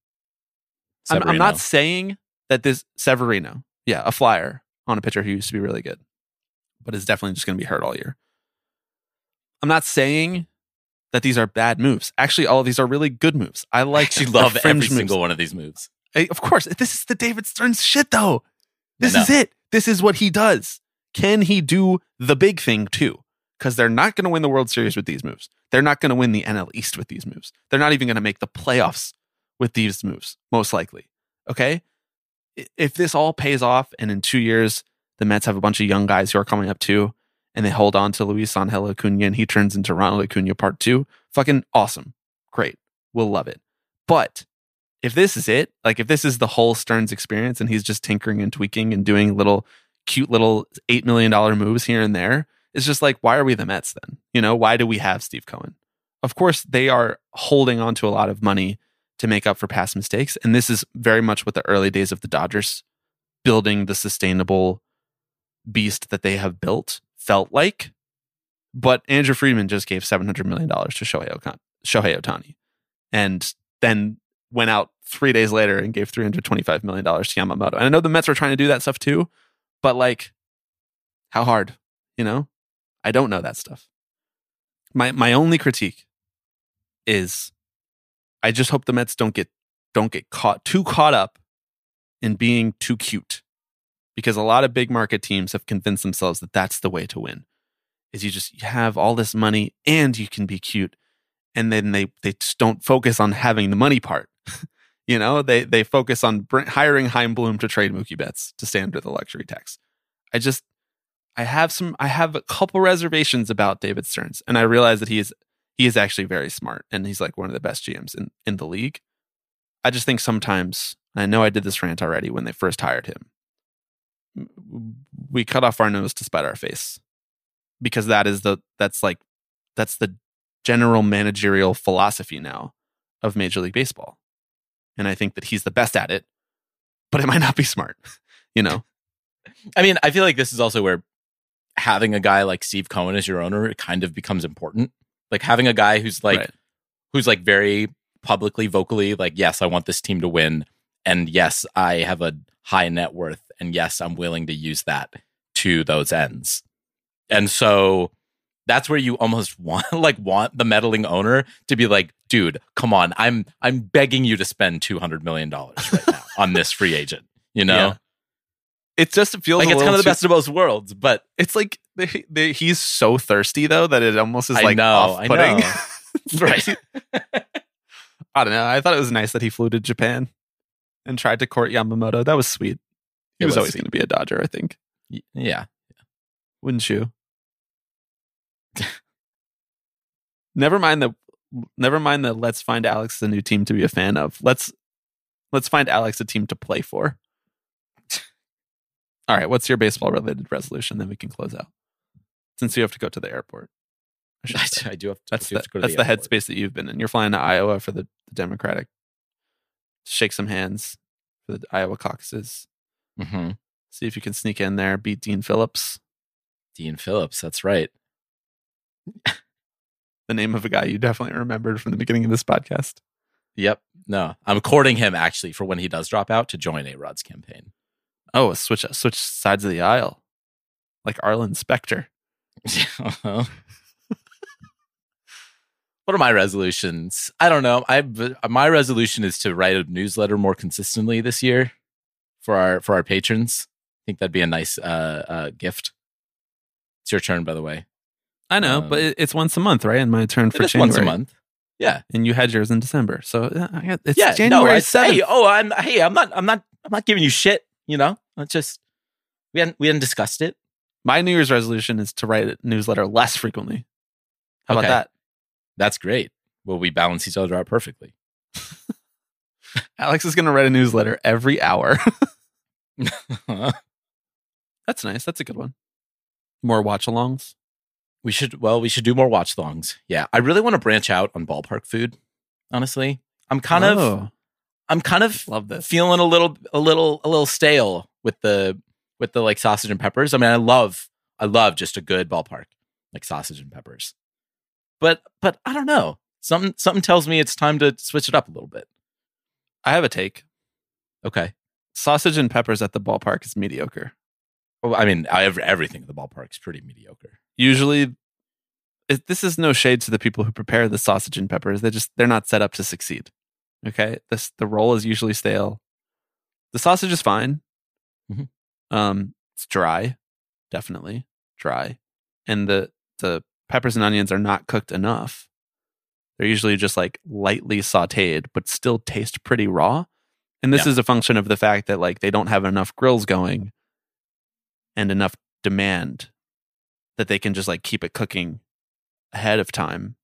I'm, I'm not saying that this Severino, yeah, a flyer on a pitcher who used to be really good, but is definitely just going to be hurt all year. I'm not saying that these are bad moves. Actually, all of these are really good moves. I <laughs>
I
like them.
Love every
moves.
single one of these moves.
Hey, Of course, this is the David Stearns shit, though. This is it. This is what he does. Can he do the big thing too? Because they're not going to win the World Series with these moves. They're not going to win the NL East with these moves. They're not even going to make the playoffs with these moves, most likely. Okay. If this all pays off and in two years, the Mets have a bunch of young guys who are coming up too, and they hold on to Luis Angel Acuna and he turns into Ronald Acuna part two, fucking awesome. Great. We'll love it. But if this is it, like if this is the whole Stearns experience and he's just tinkering and tweaking and doing little cute little $8 million moves here and there, it's just like, why are we the Mets then? You know, why do we have Steve Cohen? Of course, they are holding on to a lot of money to make up for past mistakes. And this is very much what the early days of the Dodgers building the sustainable beast that they have built felt like. But Andrew Friedman just gave $700 million to Shohei, Okan- Shohei Ohtani and then went out three days later and gave $325 million to Yamamoto. And I know the Mets are trying to do that stuff too, but like, how hard? You know? I don't know that stuff. My my only critique is I just hope the Mets don't get don't get caught too caught up in being too cute. Because a lot of big market teams have convinced themselves that that's the way to win. Is you just have all this money and you can be cute and then they they just don't focus on having the money part. <laughs> you know, they they focus on hiring Chaim to trade Mookie Betts to stay under the luxury tax. I just I have some I have a couple reservations about David Stearns, and I realize that he is he is actually very smart and he's like one of the best GMs in in the league. I just think sometimes, I know I did this rant already when they first hired him. We cut off our nose to spite our face because that is the that's like that's the general managerial philosophy now of Major League Baseball. And I think that he's the best at it, but it <laughs> might not be smart, you know?
I mean, I feel like this is also where having a guy like Steve Cohen as your owner kind of becomes important. Like having a guy who's like
Right.
who's like very publicly, vocally, like, yes, I want this team to win. And yes, I have a high net worth. And yes, I'm willing to use that to those ends. And so that's where you almost <laughs> want like want the meddling owner to be like, dude, come on. I'm I'm begging you to spend two hundred million dollars right now on this free agent. You know?
Yeah. It just feels
Like it's kind of the
too-
best of both worlds, but
It's like they, they, he's so thirsty though that it almost is
I
like
know, I
off-putting.
know.
It's <laughs> like- <laughs> I don't know. I thought it was nice that he flew to Japan and tried to court Yamamoto. That was sweet. He was,
was
always going to be a Dodger, I think.
Y- yeah.
Wouldn't you? never mind the never mind the let's find Alex a new team to be a fan of. Let's let's find Alex a team to play for. All right, what's your baseball related resolution? Then we can close out. Since you have to go to the airport. I
I. I do have to,
That's the,
have to
that's the,
airport.
headspace that you've been in. You're flying to Iowa for the, the Democratic. Shake some hands for the Iowa caucuses.
Mhm.
See if you can sneak in there, beat Dean Phillips,
Dean Phillips, that's right. <laughs>
the name of a guy you definitely remembered from the beginning of this podcast.
Yep. No, I'm courting him actually for when he does drop out to join A Rod's campaign.
Oh, switch switch sides of the aisle, like Arlen Specter. <laughs>
what are my resolutions? I don't know. I my resolution is to write a newsletter more consistently this year for our for our patrons. I think that'd be a nice uh, uh, gift. It's your turn, by the way.
I know,
Um,
but it's once a month, right? And my turn for January.
once a month. Yeah,
and you had yours in December, so uh, it's
yeah.
January
no, I, hey, oh, I'm hey, I'm not, I'm not, I'm not giving you shit. You know, it's just we hadn't we hadn't discussed it.
My New Year's resolution is to write a newsletter less frequently. How
Okay.
about that?
That's great. Well, we balance each other out perfectly. <laughs>
Alex is going to write a newsletter every hour. <laughs> <laughs> That's nice. That's a good one. More watch alongs.
We should well, we should do more watch longs. Yeah. I really want to branch out on ballpark food, honestly. I'm kind of
Oh,
I'm kind of
love this.
feeling a little a little a little stale with the with the like sausage and peppers. I mean, I love I love just a good ballpark, like sausage and peppers. But but I don't know. Something something tells me it's time to switch it up a little bit.
I have a take.
Okay.
Sausage and peppers at the ballpark is mediocre.
Well, I mean, I have everything at the ballpark is pretty mediocre.
Usually, it, this is no shade to the people who prepare the sausage and peppers. They just they're not set up to succeed. Okay, this the roll is usually stale. The sausage is fine.
Mhm.
Um, it's dry, definitely dry, and the the peppers and onions are not cooked enough. They're usually just like lightly sautéed, but still taste pretty raw. And this
Yeah.
is a function of the fact that like they don't have enough grills going and enough demand that they can just like keep it cooking ahead of time.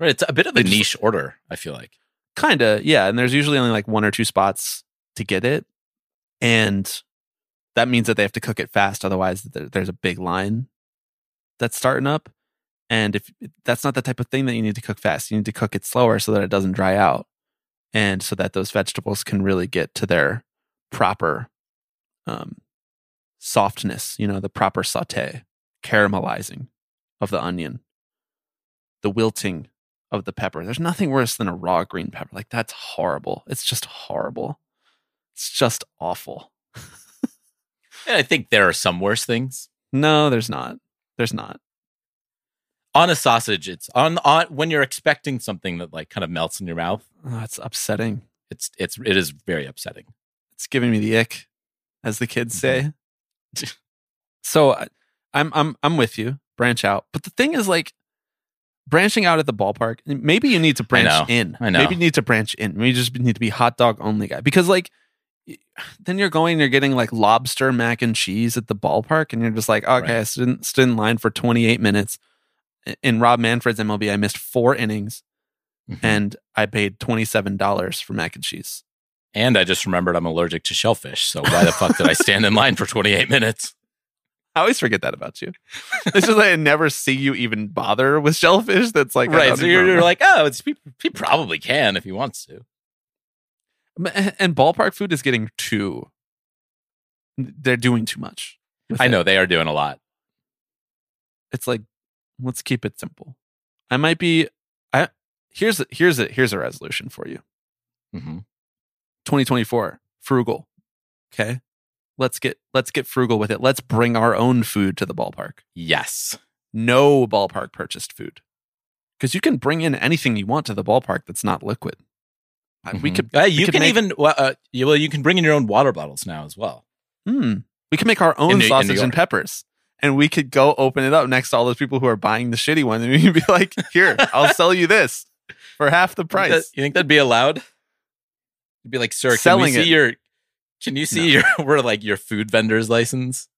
Right. It's a bit of a
They just-
niche order, I feel like.
Kinda, yeah. And there's usually only like one or two spots to get it. And that means that they have to cook it fast. Otherwise, there's a big line that's starting up. And if that's not the type of thing that you need to cook fast, you need to cook it slower so that it doesn't dry out. And so that those vegetables can really get to their proper um, softness, you know, the proper saute, caramelizing of the onion, the wilting of the pepper. There's nothing worse than a raw green pepper. Like that's horrible. It's just horrible. It's just awful. <laughs>
And I think there are some worse things.
No, there's not. There's not.
On a sausage, it's on on when you're expecting something that like kind of melts in your mouth.
Oh, it's upsetting.
It's it's it is very upsetting.
It's giving me the ick, as the kids mm-hmm. say. <laughs> so I, I'm I'm I'm with you. Branch out, but the thing is, like, branching out at the ballpark. Maybe you need to branch
know.
in.
I know.
Maybe you need to branch in. Maybe you just need to be hot dog only guy because, like, <sighs> then you're going, you're getting like lobster mac and cheese at the ballpark, and you're just like, okay,
Right.
I stood in, stood in line for 28 minutes. In Rob Manfred's MLB, I missed four innings,
Mhm.
and I paid twenty seven dollars for mac and cheese.
And I just remembered I'm allergic to shellfish. So why the fuck did I stand in line for 28 minutes? <laughs>
I always forget that about you. It's just that I never see you even bother with shellfish. That's like
right. So you're, you're like, oh, it's he, he probably can if he wants to.
And ballpark food is getting too. They're doing too much.
I
it.
know they are doing a lot.
It's like, let's keep it simple. I might be. I here's here's a here's a resolution for you.
hmm
2024 frugal. Okay, let's get let's get frugal with it. Let's bring our own food to the ballpark.
Yes.
No ballpark purchased food, because you can bring in anything you want to the ballpark that's not liquid. Uh, We could
Uh,
we
you
could
can
make-
even well, uh, you, well, you can bring in your own water bottles now as well.
Hmm. We can make our own
In New- in
sausage and peppers. And we could go open it up next to all those people who are buying the shitty one. And we can be like, here, I'll sell you this for half the <laughs>
You think
price.
that- you think that'd be allowed? You'd be like, sir, can
Selling
we see
it.
your? Can you see your? <laughs> We're like your food vendor's license.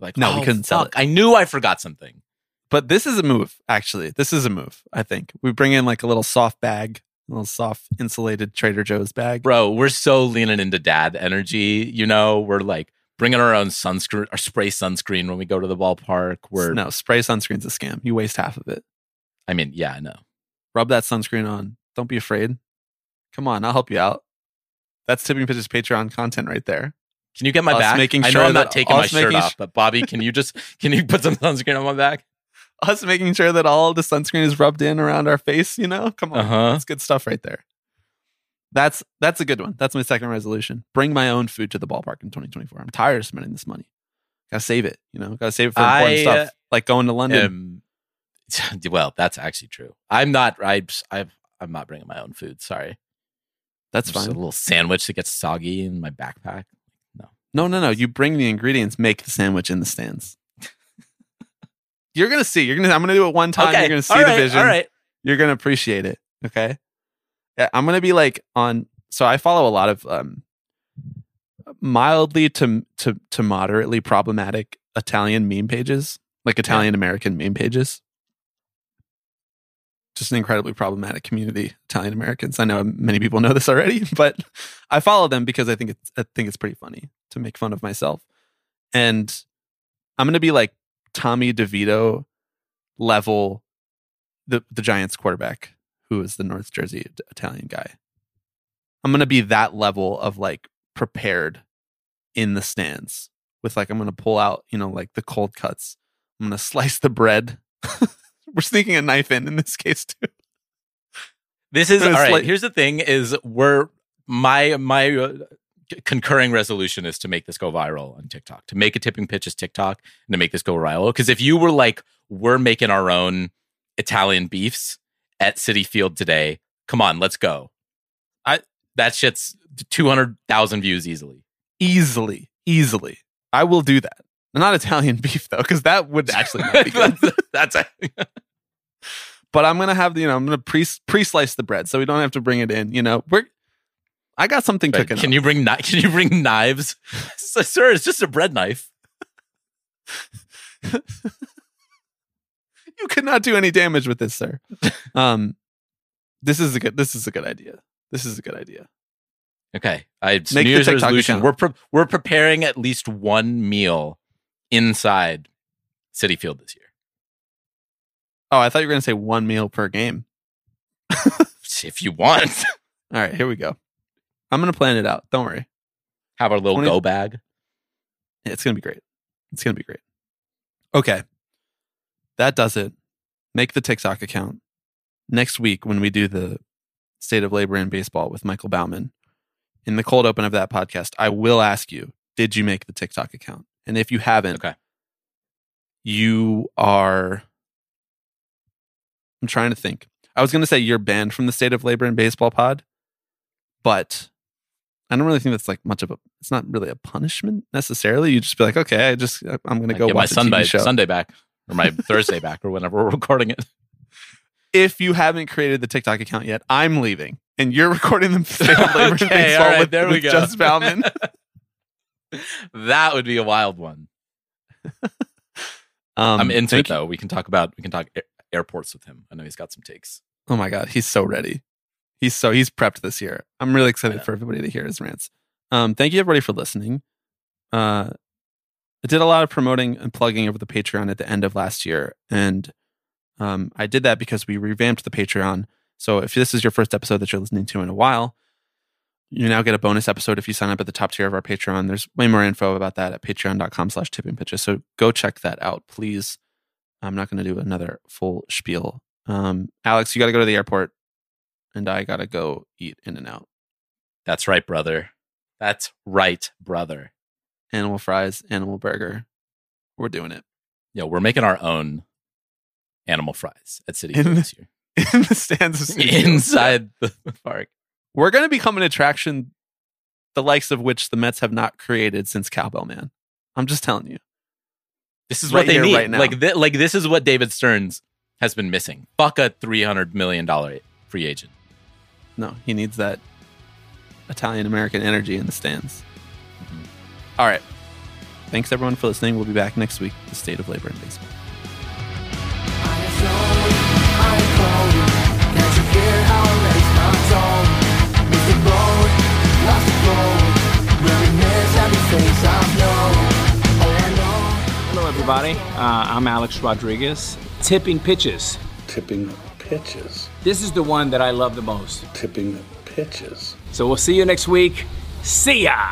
Like,
No, we
oh,
couldn't sell
it. I knew I forgot something.
But this is a move, actually. This is a move, I think. We bring in like a little soft bag, a little soft insulated Trader Joe's bag.
Bro, we're so leaning into dad energy. You know, we're like bringing our own sunscreen or spray sunscreen when we go to the ballpark. We're,
no, spray sunscreen's a scam. You waste half of it.
I mean, yeah, I know.
Rub that sunscreen on. Don't be afraid. Come on, I'll help you out. That's Tipping Pitches Patreon content right there.
Can you get my
Us
back?
making
I
sure
know I'm not taking my shirt
making
off, but Bobby, can you just can you put some <laughs> sunscreen on my back?
Us making sure that all the sunscreen is rubbed in around our face, you know? Come on.
Uh-huh.
That's good stuff right there. That's that's a good one. That's my second resolution. Bring my own food to the ballpark in 2024. I'm tired of spending this money. Gotta save it, you know. Gotta save it for important
I,
stuff like going to London.
Um, <laughs> well, that's actually true. I'm not. I, I I'm not bringing my own food. Sorry.
That's
Just
fine.
A little sandwich that gets soggy in my backpack.
No. No, no, no. You bring the ingredients, make the sandwich in the stands. You're gonna see. You're gonna. I'm gonna do it one time. You're gonna see
all
the
right,
vision.
All right.
You're gonna appreciate it. Okay. Yeah, I'm gonna be like on. So I follow a lot of um, mildly to to to moderately problematic Italian meme pages, like Italian American meme pages. just an incredibly problematic community, Italian Americans. I know many people know this already, <laughs> but I follow them because I think it's I think it's pretty funny to make fun of myself. And I'm gonna be like Tommy DeVito level the the Giants quarterback who is the North Jersey Italian guy. I'm gonna be that level of like prepared in the stands with like I'm gonna pull out, you know, like the cold cuts. I'm gonna <laughs> slice the bread. <laughs> We're sneaking a knife in in this case too.
This is all right.
like-
here's the thing: is we're my my uh, concurring resolution is to make this go viral on TikTok, to make a tipping pitches TikTok, and to make this go viral. Because if you were like, we're making our own Italian beefs at Citi Field today, come on, let's go. I that shit's two hundred thousand views easily.
Easily, easily. I will do that. Not Italian <laughs> beef though, because that would actually not be <laughs> good.
That's a,
but I'm gonna have the, you know, I'm gonna pre pre slice the bread so we don't have to bring it in. You know, we're I got something
But
cooking.
Can
up.
you bring kni- <laughs> Can you bring knives, sir? It's just a bread knife. <laughs>
you could not do any damage with this, sir. <laughs> um, this is a good. This is a good idea. This is a good idea.
Okay, I
Make
New Year's
TikTok
resolution.
account.
We're pre- we're preparing at least one meal inside Citi Field this year.
Oh, I thought you were gonna say one meal per game.
If you want,
All right, here we go. I'm gonna plan it out. Don't worry.
have our little
20
go bag.
Yeah, It's gonna be great. It's gonna be great. Okay, that does it. Make the TikTok account next week when we do the state of labor in baseball with Michael Bauman. In the cold open of that podcast, I will ask you: Did you make the TikTok account? And if you haven't,
Okay.
you are. I'm trying to think. I was going to say you're banned from the state of labor in baseball pod, but I don't really think that's like much of a. It's not really a punishment necessarily. You just be like, okay, I just I'm going to go
get my
watch a
Sunday
show.
Sunday back or my <laughs> Thursday back or whenever we're recording it.
If you haven't created the TikTok account yet, I'm leaving, and you're recording the <laughs> labor
Okay,
baseball
right,
with,
there we
with
go.
Just Bauman. <laughs>
that would be a wild one.
Um,
I'm into it
thank you-
though. We can talk about we can talk air- airports with him. I know he's got some takes.
Oh my god, he's so ready. He's so he's prepped this year. I'm really excited for everybody to hear his rants. Um, thank you everybody for listening. Uh, I did a lot of promoting and plugging over the Patreon at the end of last year, and um, I did that because we revamped the Patreon. So if this is your first episode that you're listening to in a while, you now get a bonus episode if you sign up at the top tier of our Patreon. There's way more info about that at patreon.com slash tipping pitches. So go check that out, please. I'm not going to do another full spiel. Um, Alex, you got to go to the airport, and I got to go eat In-N-Out.
That's right, brother. That's right, brother.
Animal fries, animal burger. We're doing it
Yeah, we're making our own animal fries at Citi
In
this <laughs> year.
in the stands of Citi
inside the <laughs> park.
We're to become an attraction, the likes of which the Mets have not created since Cowbell Man. I'm just telling you.
This is
Right
what they need.
right now.
Like, thi- like this is what David Stearns has been missing. Fuck a three hundred million dollar free agent.
No, he needs that Italian American energy in the stands.
Mm-hmm.
All right. Thanks everyone for listening. We'll be back next week. The state of labor in baseball.
Hello, everybody. Uh, I'm Alex Rodriguez. Tipping pitches.
tipping pitches.
This is the one that I love the most.
Tipping the pitches.
So we'll see you next week. See ya!